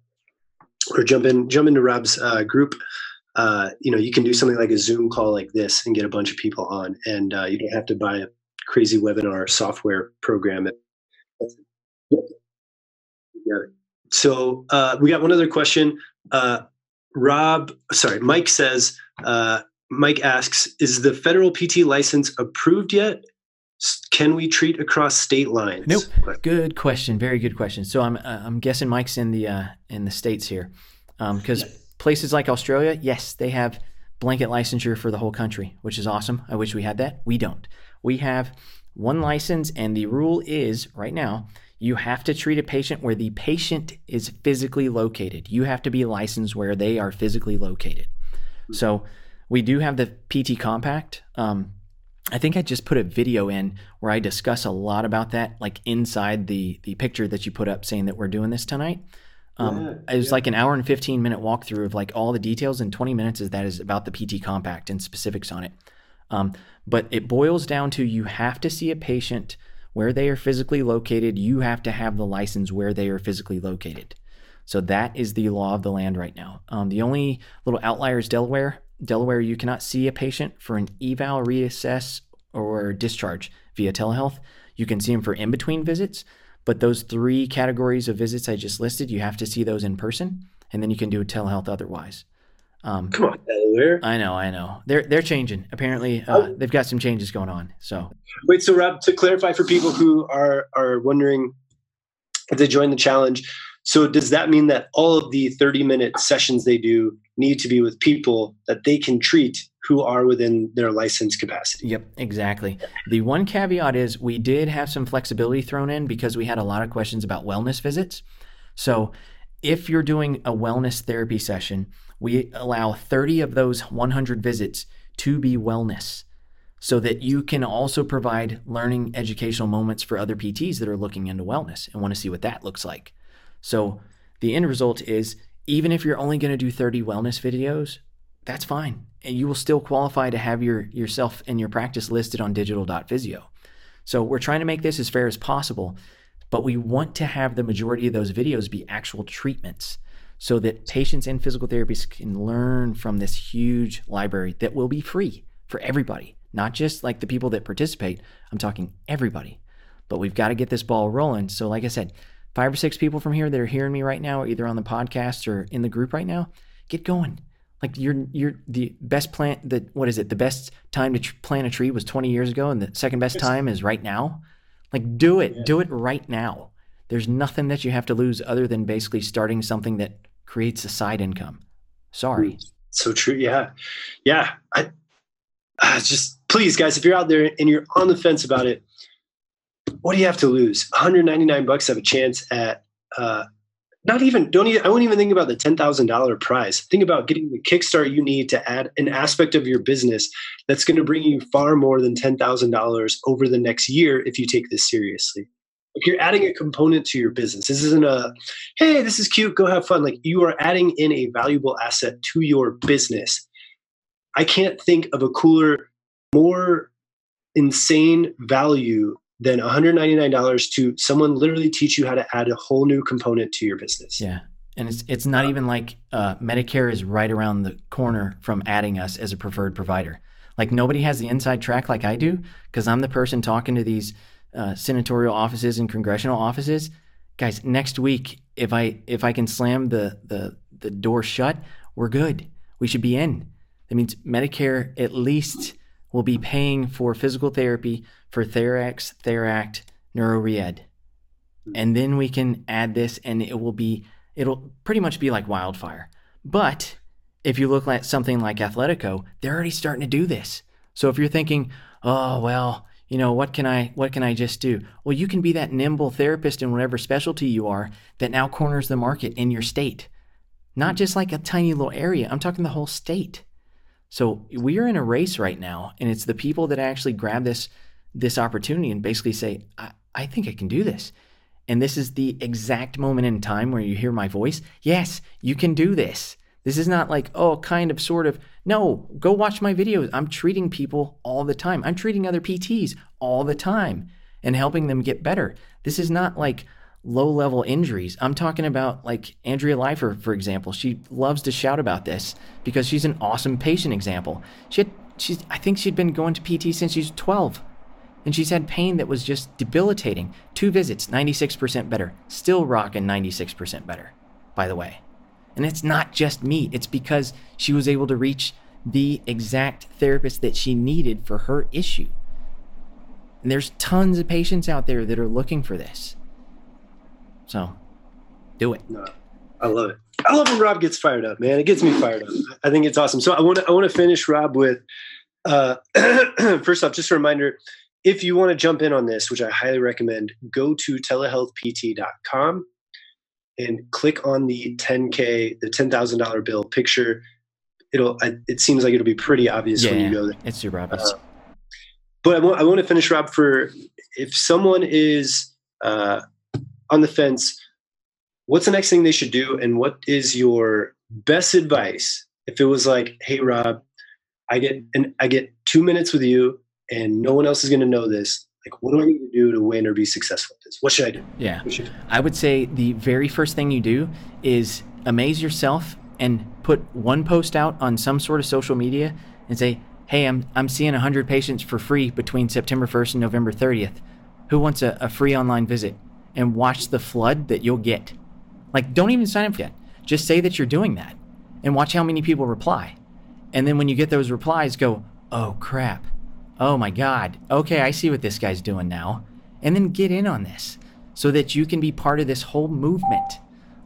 or jump in jump into Rob's uh, group. Uh, you know, you can do something like a Zoom call like this and get a bunch of people on, and uh, you don't have to buy a crazy webinar software program. Yeah. So uh, we got one other question. Uh, Rob, sorry, Mike says, uh, Mike asks, is the federal PT license approved yet? Can we treat across state lines? Nope. Good question. Very good question. So I'm uh, I'm guessing Mike's in the uh, in the states here, because um, places like Australia, yes, they have blanket licensure for the whole country, which is awesome. I wish we had that. We don't. We have one license, and the rule is right now you have to treat a patient where the patient is physically located. You have to be licensed where they are physically located. So we do have the PT Compact. Um, I think I just put a video in where I discuss a lot about that, like inside the the picture that you put up saying that we're doing this tonight. Um, yeah, it was yeah. like an hour and 15 minute walkthrough of like all the details, and 20 minutes is that is about the PT Compact and specifics on it. Um, but it boils down to you have to see a patient where they are physically located. You have to have the license where they are physically located. So that is the law of the land right now. Um, the only little outlier is Delaware. Delaware, you cannot see a patient for an eval, reassess, or discharge via telehealth. You can see them for in between visits, but those three categories of visits I just listed, you have to see those in person, and then you can do telehealth otherwise. Um, Come on, Delaware. I know, I know. They're they're changing. Apparently, uh, oh. they've got some changes going on. So wait, so Rob, to clarify for people who are are wondering if they join the challenge, so does that mean that all of the 30 minute sessions they do need to be with people that they can treat who are within their license capacity? Yep, exactly. The one caveat is we did have some flexibility thrown in because we had a lot of questions about wellness visits. So if you're doing a wellness therapy session, we allow 30 of those 100 visits to be wellness so that you can also provide learning educational moments for other PTs that are looking into wellness and want to see what that looks like. So the end result is even if you're only going to do 30 wellness videos, that's fine. And you will still qualify to have your yourself and your practice listed on digital.physio. So we're trying to make this as fair as possible, but we want to have the majority of those videos be actual treatments so that patients and physical therapists can learn from this huge library that will be free for everybody. not just like the people that participate. I'm talking everybody. But we've got to get this ball rolling. So, like I said, five or six people from here that are hearing me right now, either on the podcast or in the group right now, get going. Like you're you're the best plant the what is it? The best time to tr- plant a tree was 20 years ago, and the second best time is right now. Like do it, yeah. do it right now. There's nothing that you have to lose other than basically starting something that creates a side income. Sorry. So true. Yeah, yeah. I, I just please, guys, if you're out there and you're on the fence about it, what do you have to lose? 199 bucks have a chance at uh, not even don't even I won't even think about the ten thousand dollar prize. Think about getting the kickstart you need to add an aspect of your business that's going to bring you far more than ten thousand dollars over the next year if you take this seriously. Like you're adding a component to your business. This isn't a hey, this is cute, go have fun. Like you are adding in a valuable asset to your business. I can't think of a cooler, more insane value than $199 to someone literally teach you how to add a whole new component to your business. Yeah. And it's it's not even like uh, Medicare is right around the corner from adding us as a preferred provider. Like nobody has the inside track like I do because I'm the person talking to these uh, senatorial offices and congressional offices. Guys, next week if I if I can slam the the the door shut, we're good. We should be in. That means Medicare at least will be paying for physical therapy for TherEx, Theract, NeuroRead. Hmm. And then we can add this and it will be, it'll pretty much be like wildfire. But if you look at something like Athletico, they're already starting to do this. So if you're thinking, oh, well, you know, what can I what can I just do? Well, you can be that nimble therapist in whatever specialty you are that now corners the market in your state. Not hmm. just like a tiny little area. I'm talking the whole state. So we are in a race right now, and it's the people that actually grab this this opportunity and basically say, I, I think I can do this. And this is the exact moment in time where you hear my voice. Yes, you can do this. This is not like, oh, kind of, sort of. No, go watch my videos. I'm treating people all the time. I'm treating other PTs all the time and helping them get better. This is not like, low level injuries. I'm talking about like Andrea Leifer, for example. She loves to shout about this because she's an awesome patient example. She had, she's, I think she'd been going to PT since she was 12. And she's had pain that was just debilitating. Two visits, 96% better. Still rocking 96% better, by the way. And it's not just me, it's because she was able to reach the exact therapist that she needed for her issue. And there's tons of patients out there that are looking for this. So do it. No, I love it. I love when Rob gets fired up, man. It gets me fired up. I think it's awesome. So I want to I want to finish Rob with uh, first off, just a reminder. If you want to jump in on this, which I highly recommend, go to telehealthpt.com and click on the 10k, the ten thousand dollar bill picture. It'll. It seems like it'll be pretty obvious yeah, when you go there. It's super obvious. Uh, but I want, I want to finish, Rob, for if someone is uh, on the fence, what's the next thing they should do? And what is your best advice if it was like, hey, Rob, I get and I get two minutes with you and no one else is going to know this. Like, what do I need to do to win or be successful at this? What should I do? Yeah. I would say the very first thing you do is amaze yourself and put one post out on some sort of social media and say, hey, I'm, I'm seeing 100 patients for free between September 1st and November 30th. Who wants a, a free online visit? And watch the flood that you'll get. Like, don't even sign up yet. Just say that you're doing that and watch how many people reply. And then when you get those replies, go, oh crap. Oh my God. Okay, I see what this guy's doing now. And then get in on this so that you can be part of this whole movement.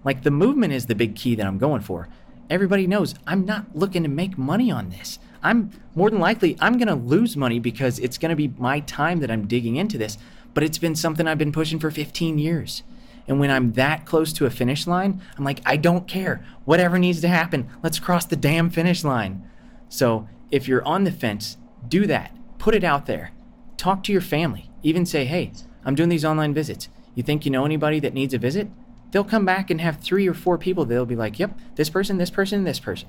Like, the movement is the big key that I'm going for. Everybody knows I'm not looking to make money on this. I'm more than likely, I'm going to lose money because it's going to be my time that I'm digging into this but it's been something I've been pushing for 15 years. And when I'm that close to a finish line, I'm like, I don't care. Whatever needs to happen, let's cross the damn finish line. So if you're on the fence, do that. Put it out there. Talk to your family. Even say, hey, I'm doing these online visits. You think you know anybody that needs a visit? They'll come back and have three or four people. They'll be like, yep, this person, this person, this person.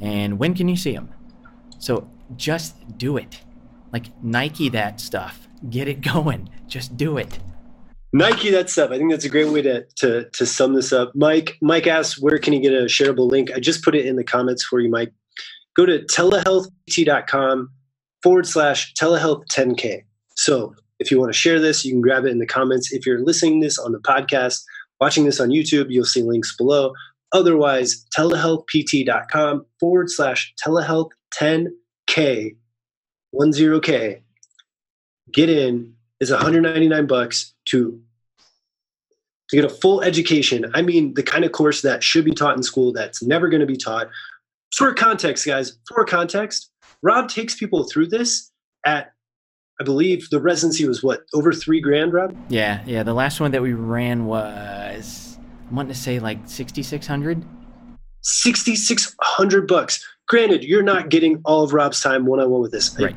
And when can you see them? So just do it. Like Nike that stuff get it going. Just do it. Nike that's stuff. I think that's a great way to to to sum this up. Mike Mike asks where can you get a shareable link? I just put it in the comments for you, Mike. Go to telehealthpt.com forward slash telehealth 10K. So if you want to share this, you can grab it in the comments. If you're listening this on the podcast, watching this on YouTube, you'll see links below. Otherwise, telehealthpt.com forward slash telehealth 10K, 10K. Get in is 199 bucks to to get a full education. I mean, the kind of course that should be taught in school that's never going to be taught. For context, guys, for context, Rob takes people through this at I believe the residency was what over three grand, Rob. Yeah, yeah. The last one that we ran was I want to say like sixty six hundred. Sixty six hundred bucks. Granted, you're not getting all of Rob's time one on one with this, right?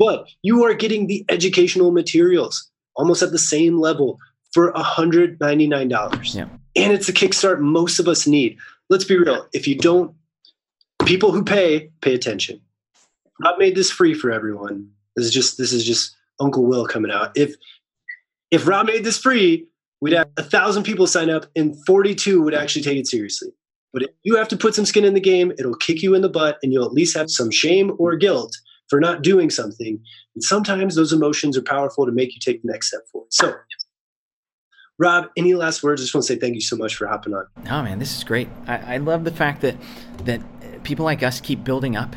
But you are getting the educational materials almost at the same level for hundred ninety nine dollars. Yeah. And it's a kickstart most of us need. Let's be real. If you don't, people who pay pay attention. I've made this free for everyone this is just this is just Uncle Will coming out. If if Rob made this free, we'd have a thousand people sign up, and 42 would actually take it seriously. But if you have to put some skin in the game, it'll kick you in the butt, and you'll at least have some shame or guilt for not doing something. And sometimes those emotions are powerful to make you take the next step forward. So, Rob, any last words? I just want to say thank you so much for hopping on. Oh man, this is great. I, I love the fact that that people like us keep building up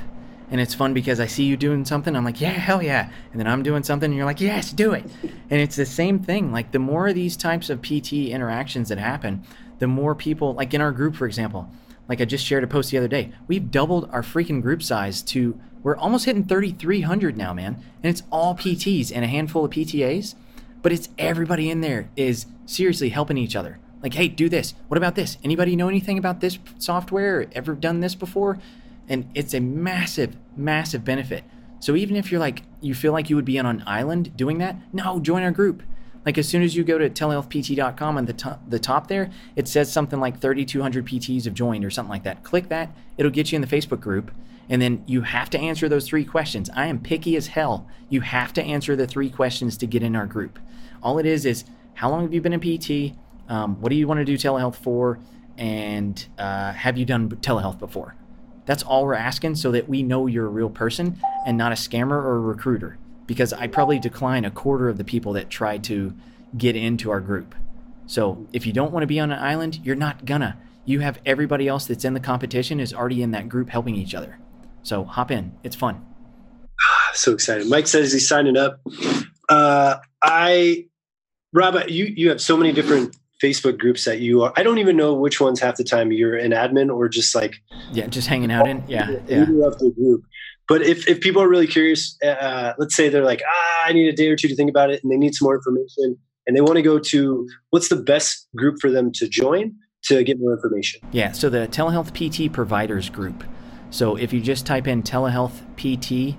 and it's fun because I see you doing something, I'm like, yeah, hell yeah. And then I'm doing something, and you're like, yes, do it. and it's the same thing. Like the more of these types of PT interactions that happen, the more people, like in our group, for example, like I just shared a post the other day, we've doubled our freaking group size to we're almost hitting 3,300 now, man. And it's all PTs and a handful of PTAs, but it's everybody in there is seriously helping each other. Like, hey, do this. What about this? Anybody know anything about this software? Ever done this before? and it's a massive massive benefit so even if you're like you feel like you would be on an island doing that no join our group like as soon as you go to telehealthpt.com on the top, the top there it says something like 3200 pts have joined or something like that click that it'll get you in the facebook group and then you have to answer those three questions i am picky as hell you have to answer the three questions to get in our group all it is is how long have you been in pt um, what do you want to do telehealth for and uh, have you done telehealth before that's all we're asking so that we know you're a real person and not a scammer or a recruiter. Because I probably decline a quarter of the people that try to get into our group. So if you don't want to be on an island, you're not gonna. You have everybody else that's in the competition is already in that group helping each other. So hop in. It's fun. so excited. Mike says he's signing up. Uh, I, Rob, you, you have so many different Facebook groups that you are. I don't even know which ones half the time you're an admin or just like yeah, just hanging out in yeah yeah. Of the group. But if if people are really curious, uh, let's say they're like, ah, I need a day or two to think about it, and they need some more information, and they want to go to what's the best group for them to join to get more information? Yeah, so the telehealth PT providers group. So if you just type in telehealth PT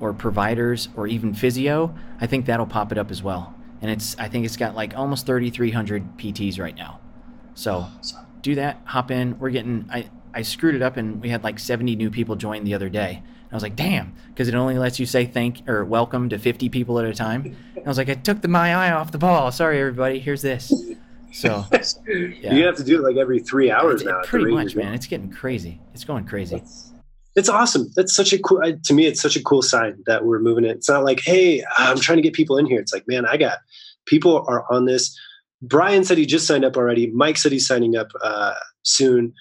or providers or even physio, I think that'll pop it up as well and it's I think it's got like almost 3,300 PTs right now. So do that, hop in. We're getting I I screwed it up and we had like 70 new people join the other day. I was like, damn, because it only lets you say thank or welcome to 50 people at a time. And I was like, I took the, my eye off the ball. Sorry, everybody. Here's this. So yeah. you have to do it like every three hours now. Pretty much, man. It's getting crazy. It's going crazy. It's awesome. That's such a cool. To me, it's such a cool sign that we're moving it. It's not like, hey, I'm trying to get people in here. It's like, man, I got people are on this. Brian said he just signed up already. Mike said he's signing up uh, soon.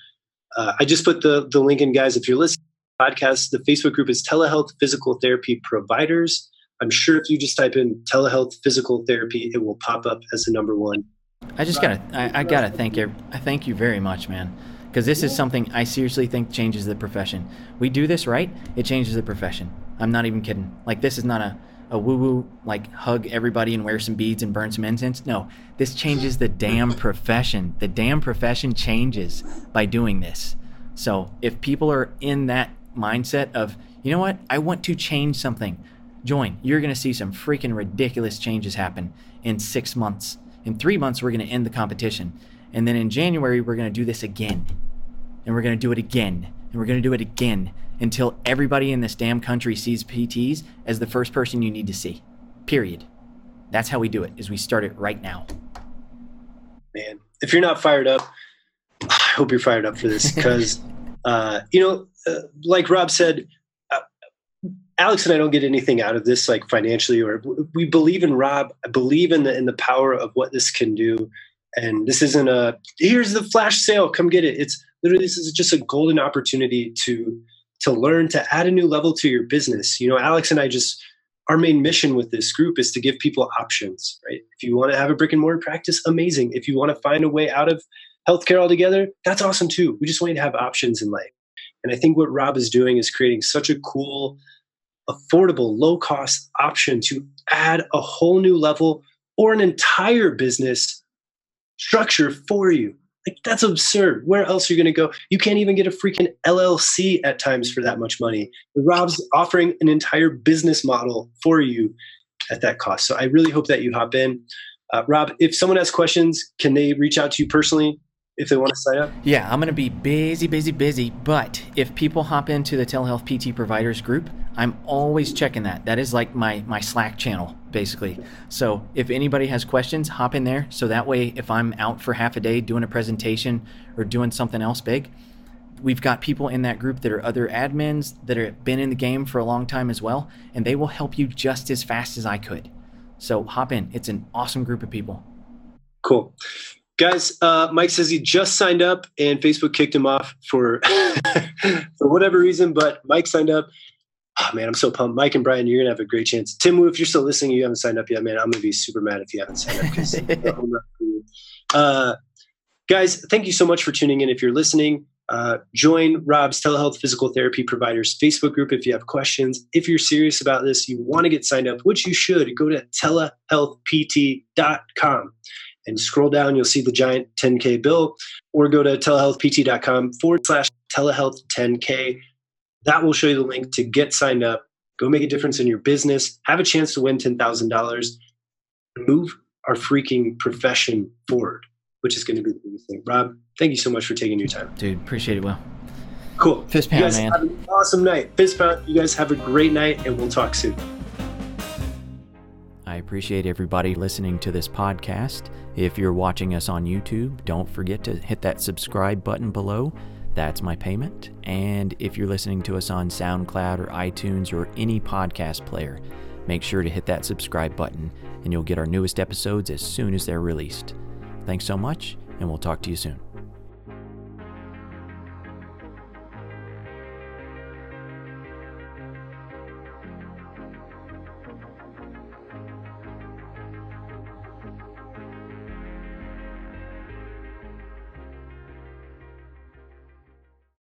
Uh, I just put the the link in, guys. If you're listening to the podcast, the Facebook group is Telehealth Physical Therapy Providers. I'm sure if you just type in telehealth physical therapy, it will pop up as the number one. I just gotta, I, I gotta thank you. I thank you very much, man because this is something I seriously think changes the profession. We do this right, it changes the profession. I'm not even kidding. Like this is not a a woo woo like hug everybody and wear some beads and burn some incense. No, this changes the damn profession. The damn profession changes by doing this. So if people are in that mindset of, you know what, I want to change something, join. You're going to see some freaking ridiculous changes happen in six months. In three months, we're going to end the competition. And then in January, we're going to do this again. And we're going to do it again. And we're going to do it again until everybody in this damn country sees PTs as the first person you need to see. Period. That's how we do it. Is we start it right now. Man, if you're not fired up, I hope you're fired up for this because uh, you know, uh, like Rob said, uh, Alex and I don't get anything out of this, like financially, or we believe in Rob. I believe in the in the power of what this can do. And this isn't a here's the flash sale, come get it. It's literally this is just a golden opportunity to to learn to add a new level to your business. You know, Alex and I just our main mission with this group is to give people options, right? If you want to have a brick and mortar practice, amazing. If you want to find a way out of healthcare altogether, that's awesome too. We just want you to have options in life. And I think what Rob is doing is creating such a cool, affordable, low cost option to add a whole new level or an entire business structure for you. Like that's absurd. Where else are you going to go? You can't even get a freaking LLC at times for that much money. Rob's offering an entire business model for you at that cost. So I really hope that you hop in. Uh, Rob, if someone has questions, can they reach out to you personally? if they want to sign up? Yeah, I'm going to be busy, busy, busy. But if people hop into the telehealth PT providers group, I'm always checking that. That is like my my Slack channel, basically. So if anybody has questions, hop in there. So that way, if I'm out for half a day doing a presentation or doing something else big, we've got people in that group that are other admins that have been in the game for a long time as well, and they will help you just as fast as I could. So hop in. It's an awesome group of people. Cool. Guys, uh, Mike says he just signed up and Facebook kicked him off for for whatever reason, but Mike signed up. Oh, man, I'm so pumped. Mike and Brian, you're gonna have a great chance. Tim Wu, if you're still listening, you haven't signed up yet, man. I'm gonna be super mad if you haven't signed up. uh, guys, thank you so much for tuning in. If you're listening, uh, join Rob's Telehealth Physical Therapy Providers Facebook group if you have questions. If you're serious about this, you want to get signed up, which you should, go to telehealthpt.com and scroll down, you'll see the giant 10K bill, or go to telehealthpt.com forward slash telehealth 10K. That will show you the link to get signed up, go make a difference in your business, have a chance to win $10,000, move our freaking profession forward, which is going to be the biggest thing. Rob, thank you so much for taking your time. Dude, appreciate it, Will. Cool. Fist pound, man. Have an awesome night. Fist pound. You guys have a great night, and we'll talk soon. I appreciate everybody listening to this podcast. If you're watching us on YouTube, don't forget to hit that subscribe button below. That's my payment. And if you're listening to us on SoundCloud or iTunes or any podcast player, make sure to hit that subscribe button and you'll get our newest episodes as soon as they're released. Thanks so much, and we'll talk to you soon.